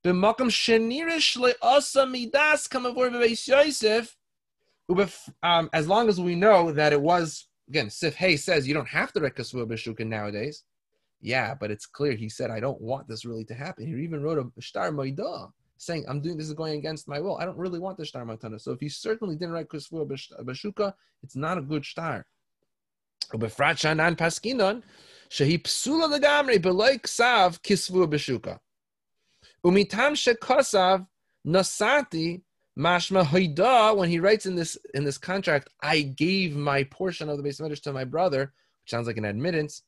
b'makam shenirish le'asa midas kamavor b'beis Yosef um, as long as we know that it was again, Sif Hay says you don't have to write Kasua Beshukin nowadays. Yeah, but it's clear he said I don't want this really to happen. He even wrote a Shtar Maida saying I'm doing this is going against my will. I don't really want the Shtar Matana. So if he certainly didn't write Kasua Beshuka, it's not a good Shtar. Umitam Nasati Mashma Haida, when he writes in this in this contract, I gave my portion of the base medrash to my brother, which sounds like an admittance.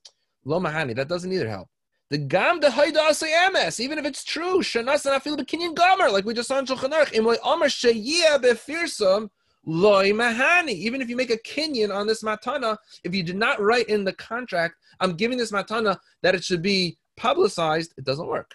Lo mahani, that doesn't either help. The gam de haida ms, even if it's true, shanas and afil bekinyan gomer, like we just saw in Shulchan Aruch, im loy omer sheyia befirsum loy mahani. Even if you make a kinyan on this matana, if you did not write in the contract, I'm giving this matana that it should be publicized, it doesn't work.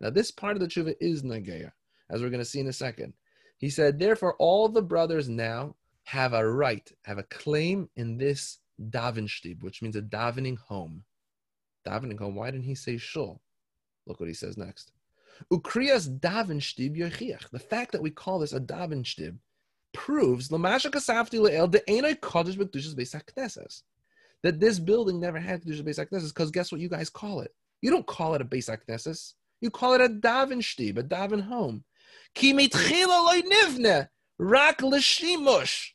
Now, this part of the tshuva is Nageya, as we're going to see in a second. He said, therefore, all the brothers now have a right, have a claim in this davenstib, which means a davening home. Davening home. Why didn't he say shul? Look what he says next. Ukrias daven shtib yochiach. The fact that we call this a davenstib proves That this building never had kedushas beis because guess what you guys call it? You don't call it a beis you call it a daven shtib, a daven home. Ki nivne rak l'shimush.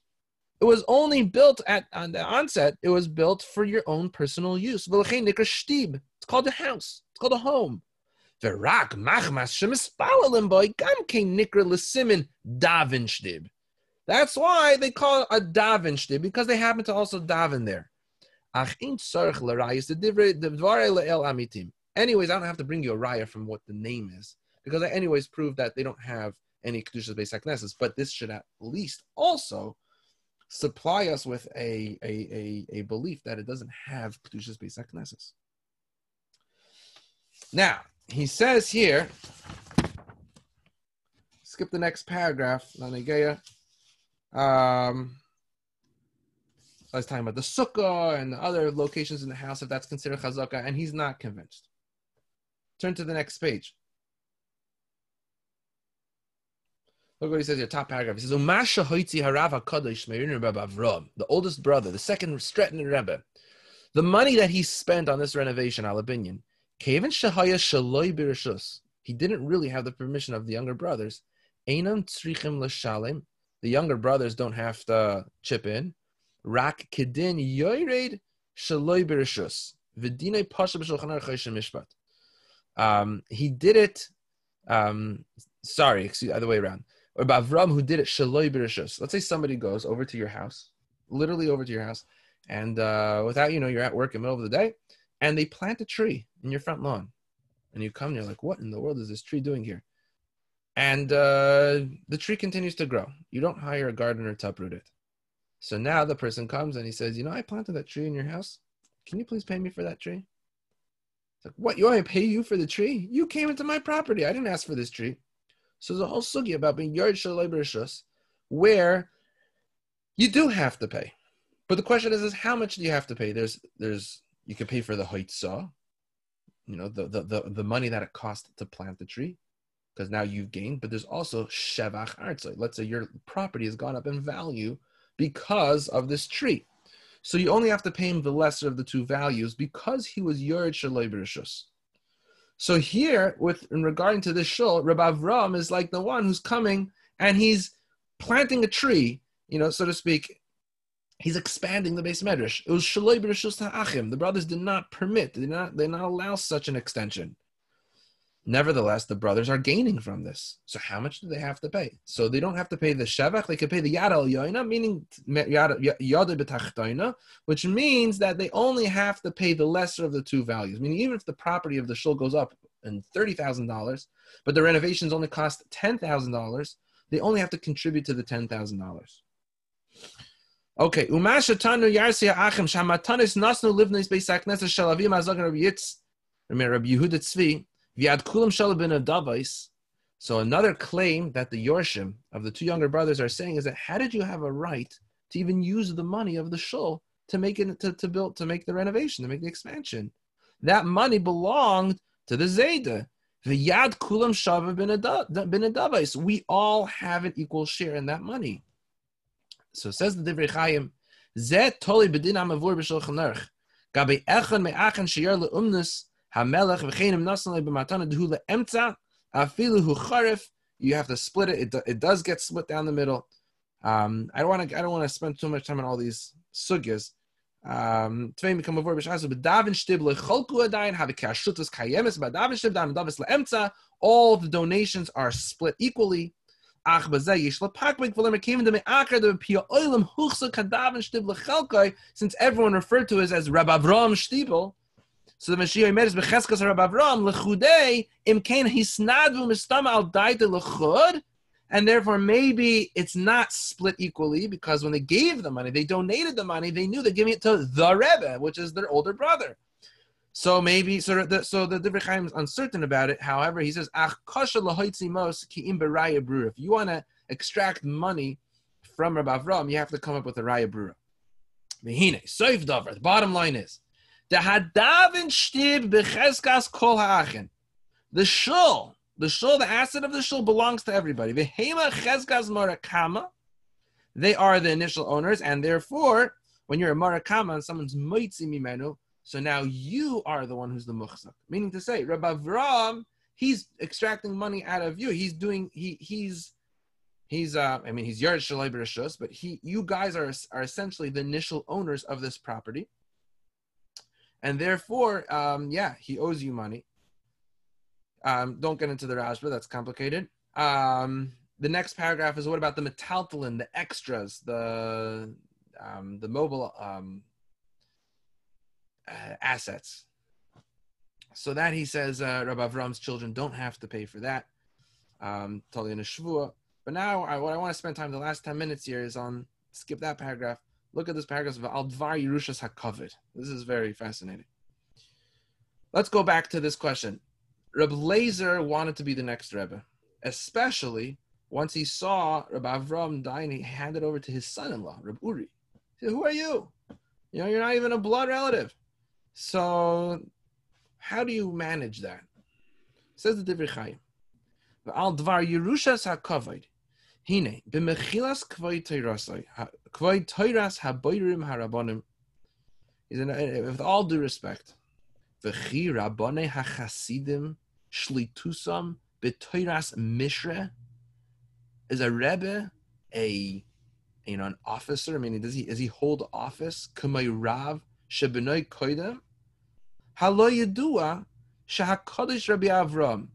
It was only built at on the onset. It was built for your own personal use. It's called a house. It's called a home. Verak machmas shemispalalim boy gam nikra l'simin daven shtib. That's why they call it a daven shtib because they happen to also daven there. Ach in tzarich l'rayis the dvar le'el amitim. Anyways, I don't have to bring you a raya from what the name is because I anyways prove that they don't have any kedushas based knesses. But this should at least also supply us with a a, a, a belief that it doesn't have kedushas based knesses. Now he says here. Skip the next paragraph, Nanageya. Um, I was talking about the sukkah and the other locations in the house, if that's considered chazaka, and he's not convinced. Turn to the next page. Look what he says here, top paragraph. He says, Umasha hoitzi the oldest brother, the second Stretin Rebbe. The money that he spent on this renovation, al opinion, Kevin Shahaya Shaloi Birishus. He didn't really have the permission of the younger brothers. The younger brothers don't have to chip in. Rak Kedin Yoired Shaloi Birishus. Vidine Pasha B'Shulchan Mishpat. Um, he did it. Um, sorry, excuse the other way around. Or Bavram who did it Shaloi Birishus. Let's say somebody goes over to your house, literally over to your house, and uh, without you know you're at work in the middle of the day, and they plant a tree in your front lawn, and you come and you're like, what in the world is this tree doing here? And uh, the tree continues to grow. You don't hire a gardener to uproot it. So now the person comes and he says, you know, I planted that tree in your house. Can you please pay me for that tree? It's like, what? You want me to pay you for the tree? You came into my property. I didn't ask for this tree. So there's a whole sugi about being yard shalai where you do have to pay. But the question is, is how much do you have to pay? There's, there's, you can pay for the hoitzah, you know, the, the, the, the money that it cost to plant the tree, because now you've gained. But there's also shevach artzai. Let's say your property has gone up in value because of this tree. So you only have to pay him the lesser of the two values because he was Shalei Bereshus. So here, with in regarding to this shul, Rabbi Avram is like the one who's coming and he's planting a tree, you know, so to speak. He's expanding the base medrash. It was Bereshus Ha'achim. The brothers did not permit, they did not, they did not allow such an extension. Nevertheless, the brothers are gaining from this. So how much do they have to pay? So they don't have to pay the shevach; they could pay the yad al yoina, meaning yad which means that they only have to pay the lesser of the two values. Meaning, even if the property of the shul goes up in thirty thousand dollars, but the renovations only cost ten thousand dollars, they only have to contribute to the ten thousand dollars. Okay, umashatanu yarsia achim shamatanis nasnu livnis beisaknes shalavim azagan Rabbi Yitz, Rabbi Yehuda Tzvi. So another claim that the Yorshim of the two younger brothers are saying is that how did you have a right to even use the money of the shul to make it to, to build to make the renovation, to make the expansion? That money belonged to the Zayda. V'yad kulam shava bin davais. We all have an equal share in that money. So says the Divrei Chaim, Zet toli bedin amavur le'umnus Hamelech v'chenim nasan b'matana dhula emtza afilu hu charif. You have to split it. it. It does get split down the middle. Um, I don't want to. I don't want to spend too much time on all these sugyas. Um, leemtza. All the donations are split equally. Since everyone referred to us as Rabbi Avram Shtibel. So the Mashiach Omer is becheskas Rabbi Avram lechudei im kain hisnadvu mistama al daita lechud, and therefore maybe it's not split equally because when they gave the money, they donated the money, they knew they're giving it to the Rebbe, which is their older brother. So maybe so the so the Divrei is uncertain about it. However, he says ach kasha mos ki im If you want to extract money from Rabbi Avram, you have to come up with a raya brura. Mehine soif davar. The bottom line is the hadavin shtib becheskas kol ha'achin. The shul, the shul, the asset of the shul belongs to everybody. Vehema cheskas marakama. They are the initial owners, and therefore, when you're a marakama and someone's moitzi mimenu, so now you are the one who's the muchzak. Meaning to say, Rabbi Avram, he's extracting money out of you. He's doing he he's he's uh I mean he's Yared Shalai but he you guys are are essentially the initial owners of this property and therefore, um, yeah, he owes you money. Um, don't get into the Rashba, that's complicated. Um, the next paragraph is what about the metaltalin, the extras, the um, the mobile um, uh, assets. So that he says, uh, Rabbi Avram's children don't have to pay for that. Um. But now, I, what I want to spend time the last ten minutes here is on skip that paragraph Look at this paragraph of Al Dvar Yerushas HaKavod. This is very fascinating. Let's go back to this question. Reb Lazer wanted to be the next Rebbe, especially once he saw Reb Avram dying. And he handed over to his son-in-law, Reb Uri. He said, "Who are you? You know, you're not even a blood relative. So, how do you manage that?" Says the Divrei Chaim. Al Dvar Yerushas HaKavod. Hine, b'mechilas kvay teirasai, kvay teiras haboyrim harabonim. is an, uh, With all due respect, V'chi rabbane hachasidim shlitusam b'toiras mishra. Is a rebbe a you know an officer? I mean, does he does he hold office? Kamay rav shebenoi koidem. Halo yedua Rabbi Avram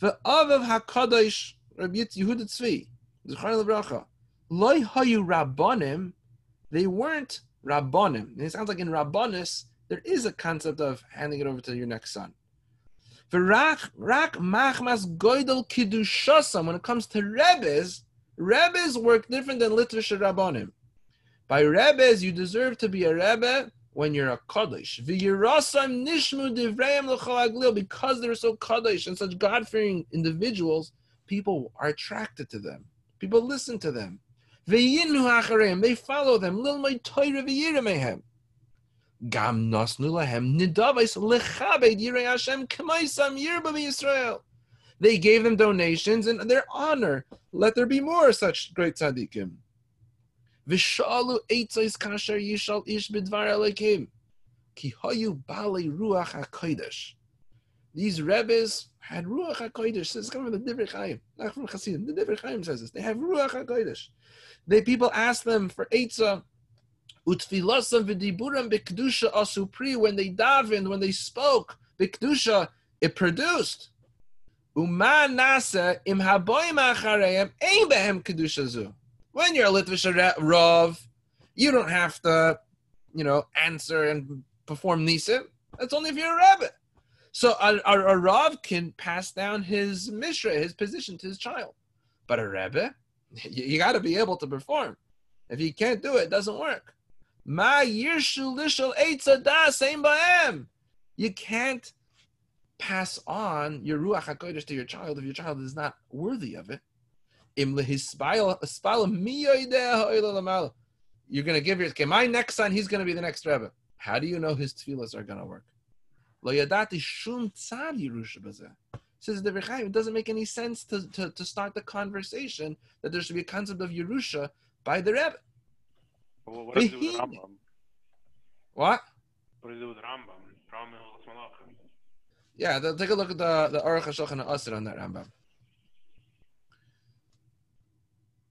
ve'avav hakadosh Rabbi Yehuda Tzvi. Zechar lebracha. Loi hayu rabbanim. They weren't rabbonim. And it sounds like in rabbanis there is a concept of handing it over to your next son. Rak machmas goydel kidushasam. When it comes to rebbes, rebbes work different than litvish rabbonim. By rebbes, you deserve to be a rebbe when you're a kaddish. V'yirasam nishmu divrayim l'chalaglil. Because they're so kaddish and such God-fearing individuals, people are attracted to them. People listen to them. They follow them. Gam. They gave them donations and their honor. Let there be more such great tzaddikim. V'shalu eitzais kasher yishal ish b'dvar. Ki hayu ruach hakodesh. These rebbes had ruach hakodesh. This is coming from the Divrei Chaim, not from Chassidim. The Divrei Chaim says this. They have ruach hakodesh. They people ask them for eitzah Utfilasam v'diburam b'kedusha asupri. When they davened, when they spoke, b'kedusha, it produced. Uma nasa im haboim achareim ein behem kedusha zu. When you're a Litvish Rav, you don't have to, you know, answer and perform nisim. That's only if you're a Rebbe. So a, a, a Rav can pass down his mishra, his position to his child. But a Rebbe, you, you got to be able to perform. If you can't do it, it doesn't work. Lishal same ba'em. You can't pass on your ruach hakodesh to your child if your child is not worthy of it. You're going to give your okay. My next son, he's going to be the next rebbe. How do you know his tefillas are going to work? Lo yadati shum tzad yerusha Says the Rechaim, it doesn't make any sense to, to, to start the conversation that there should be a concept of Yerusha by the Rebbe. Well, what does it do with Rambam? What? What does it do with Rambam? Rambam is Malachim. Yeah, the, take a look at the the Aruch HaShulchan Asr on that Rambam.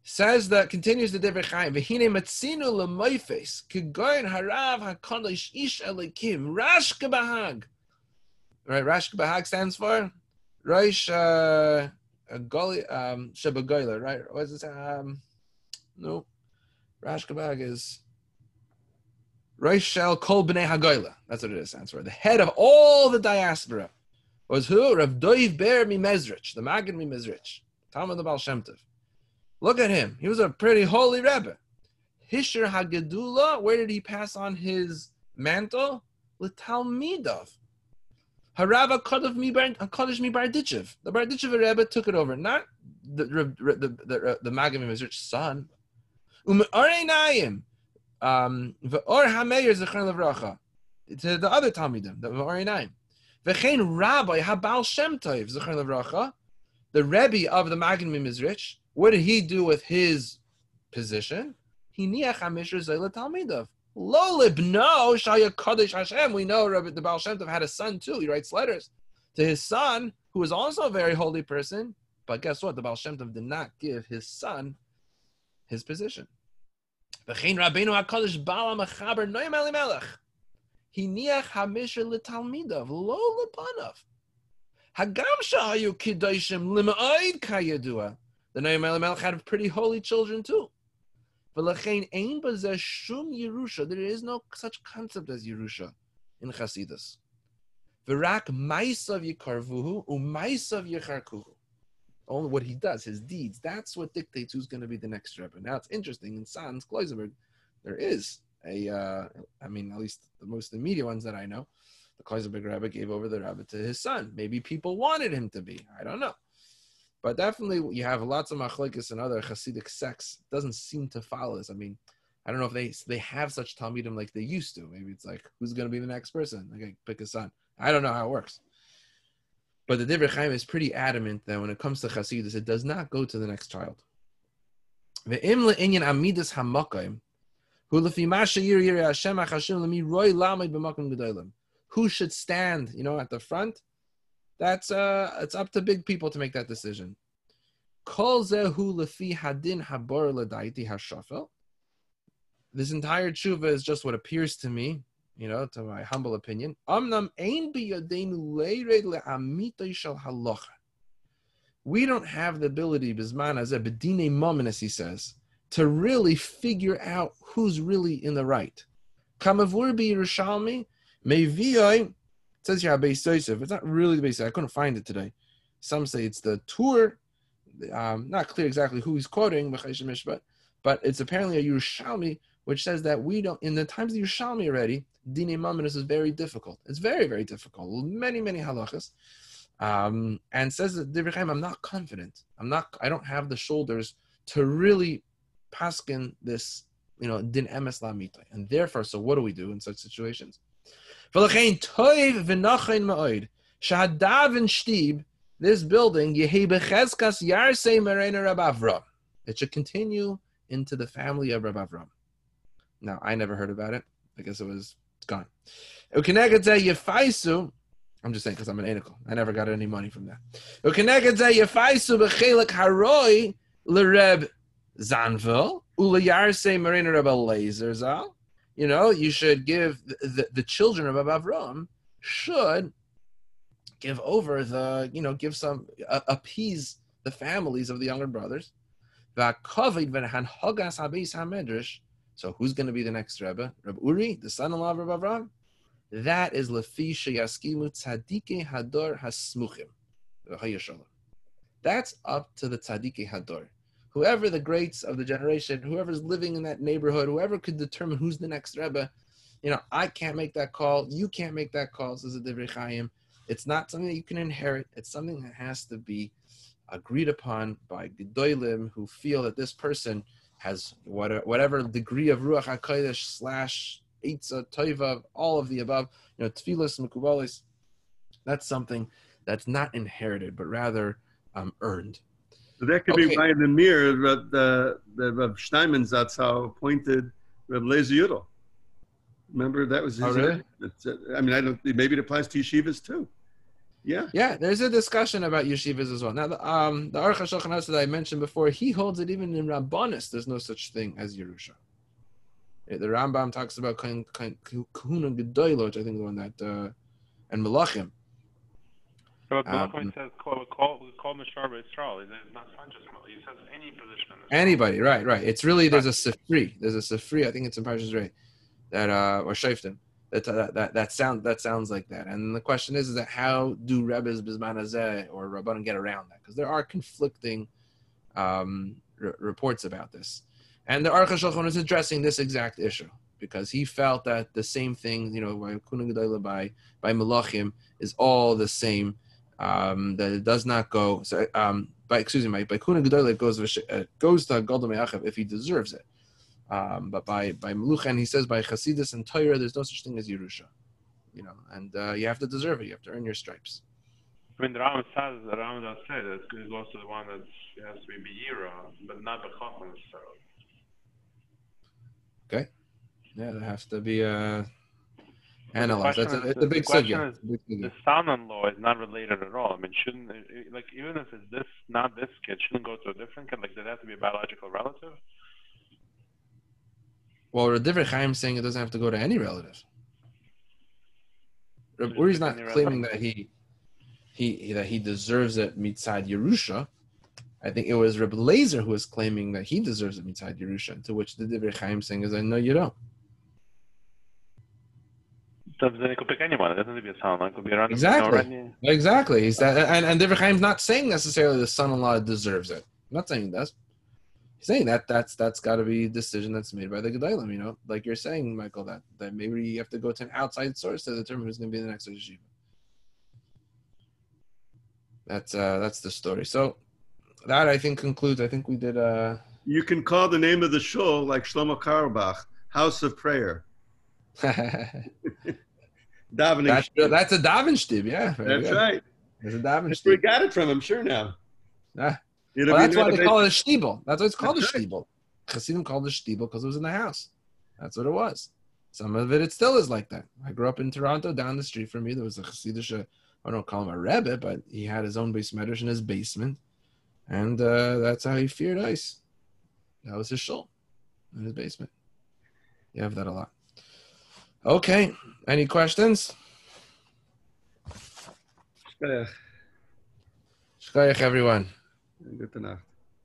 Says that continues the Divrei Chaim. V'hine matzinu l'moifes kigoyin harav hakadosh ish elikim rashka bahag. Right, rashka bahag stands for Rosh uh, Goli um Shebagoyla. Right, what is it? Um, no, Rashkabag is Roshel Kol B'nei Hagoyla. That's what it is. Stands for the head of all the diaspora. Was who? Rav Doiv Ber Mimezrich, the Maggid Mimezrich, Talmud the Baal. Look at him. He was a pretty holy Rebbe. Hisher Hagedula, where did he pass on his mantle? L'talmidov. Harava Kodesh Mi Barditchev. The Barditchev Rebbe took it over, not the the the, the, Maggid Mimezrich's son. Umareinayim. Um, Ve'or HaMeir Zechron Levracha. To the other Talmidim, the Ve'oreinayim. Ve'chein Rabbi Habal Shem Tov Zechron Levracha. The Rebbe of the Maggid Mimezrich. What did he do with his position? He niach hamishra zayla talmidav. Lo libno shaya kadosh Hashem. We know Rabbi the Baal Shem Tov had a son too. He writes letters to his son, who was also a very holy person. But guess what? The Baal Shem Tov did not give his son his position. V'chein Rabbeinu Hakadosh Bala Mechaber Noyim Elimelech. Hiniach Hamishra L'Talmidav Lo L'Panav. Hagam Shahayu Kiddushim Lima'id Kayadua. The Noyim Elimelech had pretty holy children too. There is no such concept as Yerusha in Chasidus. V'rak only what he does, his deeds. That's what dictates who's going to be the next Rebbe. Now it's interesting in Sanz Klausenburg, there is a, uh, I mean, at least the most immediate ones that I know, the Klausenburg Rebbe gave over the Rebbe to his son. Maybe people wanted him to be. I don't know. But definitely, you have lots of machlekes and other Hasidic sects. Doesn't seem to follow this. I mean, I don't know if they they have such talmidim like they used to. Maybe it's like who's going to be the next person? Like pick a son. I don't know how it works. But the Divrei Chaim is pretty adamant that when it comes to Chasidus, it does not go to the next child. Who should stand, you know, at the front, that's uh, it's up to big people to make that decision. This entire tshuva is just what appears to me, you know, to my humble opinion. We don't have the ability, bisman as a bedine moment, as he says, to really figure out who's really in the right. Yerushalmi, Mevioi, it says here Beis Yosef. It's not really the Beis I couldn't find it today. Some say it's the Tur. Um, not clear exactly who he's quoting, but but it's apparently a Yerushalmi, which says that we don't, in the times of Yerushalmi already, Dine Mamonis is very difficult. It's very, very difficult. Many, many halachas. Um, and says that Divrei I'm not confident. I'm not, I don't have the shoulders to really paskin this, you know, din emes lamitai. And therefore, so what do we do in such situations? V'lachein toiv v'nachain ma'oid. Shahadav and shtib, this building, yehi bechezkas yarsei merena Rab Avram. It should continue into the family of Rab Avram. Now, I never heard about it. I guess it was, gone. Ukeneged yefaisu, I'm just saying because I'm an anical. I never got any money from that. Ukeneged yefaisu b'chelik haroi l'reb zanvil u'leyarsei merena Rab Eliezer zal you know, you should give the, the, children of Avram should give over the, you know, give some, uh, appease the families of the younger brothers. So who's going to be the next Rebbe? Rebbe Uri, the son-in-law of Rebbe Avram? That is Lefi Sheyaskimu Tzadike Hador Hasmuchim. That's up to the Tzadike Hador whoever the greats of the generation, whoever's living in that neighborhood, whoever could determine who's the next Rebbe, you know, I can't make that call. You can't make that call, says the Divrei Chaim. It's not something that you can inherit. It's something that has to be agreed upon by Gedolim who feel that this person has whatever degree of Ruach HaKodesh slash Eitza, Toiva, all of the above, you know, Tfilas, Mekubalis. That's something that's not inherited, but rather um, earned. So that could okay. be why in the Mir, the, the Rav Steinman Zatzal appointed Rav Lezer Yudel. Remember that was his. Oh, really? I mean, I don't. Maybe it applies to yeshivas too. Yeah. Yeah, there's a discussion about yeshivas as well. Now, the, um, the Aruch HaShulchan that I mentioned before, he holds it even in Rabbanis. There's no such thing as Yerusha. The Rambam talks about kahuna gedoylo, which I think the one that, uh, and Melachim. But um, says call call call Mishar Israel. It's not just He says any position. Anybody, right, right. It's really there's a sifri. There's a sifri. I think it's in Parshas Rei, that uh or Shoftim. That, that that that sound that sounds like that. And the question is, is that how do Rebbe's Bismanazeh or Rabbanan get around that? Because there are conflicting um, r- reports about this. And the Aruch HaShulchan is addressing this exact issue because he felt that the same thing, you know, by by by Malachim is all the same um, that it does not go. So, um, by excuse me, by by kuna gedol it goes uh, goes to Golda Me'achav if he deserves it. Um, but by by Meluchen, he says by Chasidus and Torah, there's no such thing as Yerusha, you know, and uh, you have to deserve it. You have to earn your stripes. I mean, the Ram says the Ram does say that is also the one that has to be Beira, but not Bechacham necessarily. Okay. Yeah, there has to be a. Analyze. That's a, it's a big sugya. The son-in-law is not related at all. I mean, shouldn't like even if it's this, not this kid, shouldn't go to a different kid. Like, does it have to be a biological relative? Well, Radiv Chaim saying it doesn't have to go to any relative. Reb Uri's not claiming that he, he that he deserves it mitzad Yerusha. I think it was Reb Lazer who was claiming that he deserves it mitzad Yerusha. To which the Divrei Chaim saying is, "I know you don't." Then it could pick anyone. It doesn't need to be a son-in-law. It could be around. Exactly. Exactly. He's that, and and Divrei Chaim's not saying necessarily the son-in-law deserves it. I'm not saying that. He's saying that that's that's got to be a decision that's made by the Gedolim. You know, like you're saying, Michael, that that maybe you have to go to an outside source to determine who's going to be the next yeshiva. That's uh that's the story. So that I think concludes. I think we did. uh You can call the name of the show like Shlomo Carlebach, House of Prayer. Davening. That's, that's a Davin yeah. That's right. It's a We got it from him, sure now. Yeah. Well, that's why they call it a shtibel. That's why it's called that's a right. shtibel. Chassidim called it a shtibel because it was in the house. That's what it was. Some of it, it still is like that. I grew up in Toronto. Down the street from me, there was a Hasidic, I don't call him a Rebbe, but he had his own base medrash in his basement. And uh, that's how he feared ice. That was his shul in his basement. You have that a lot. Okay. Any questions? Shkoyach. Everyone. Gute Nacht.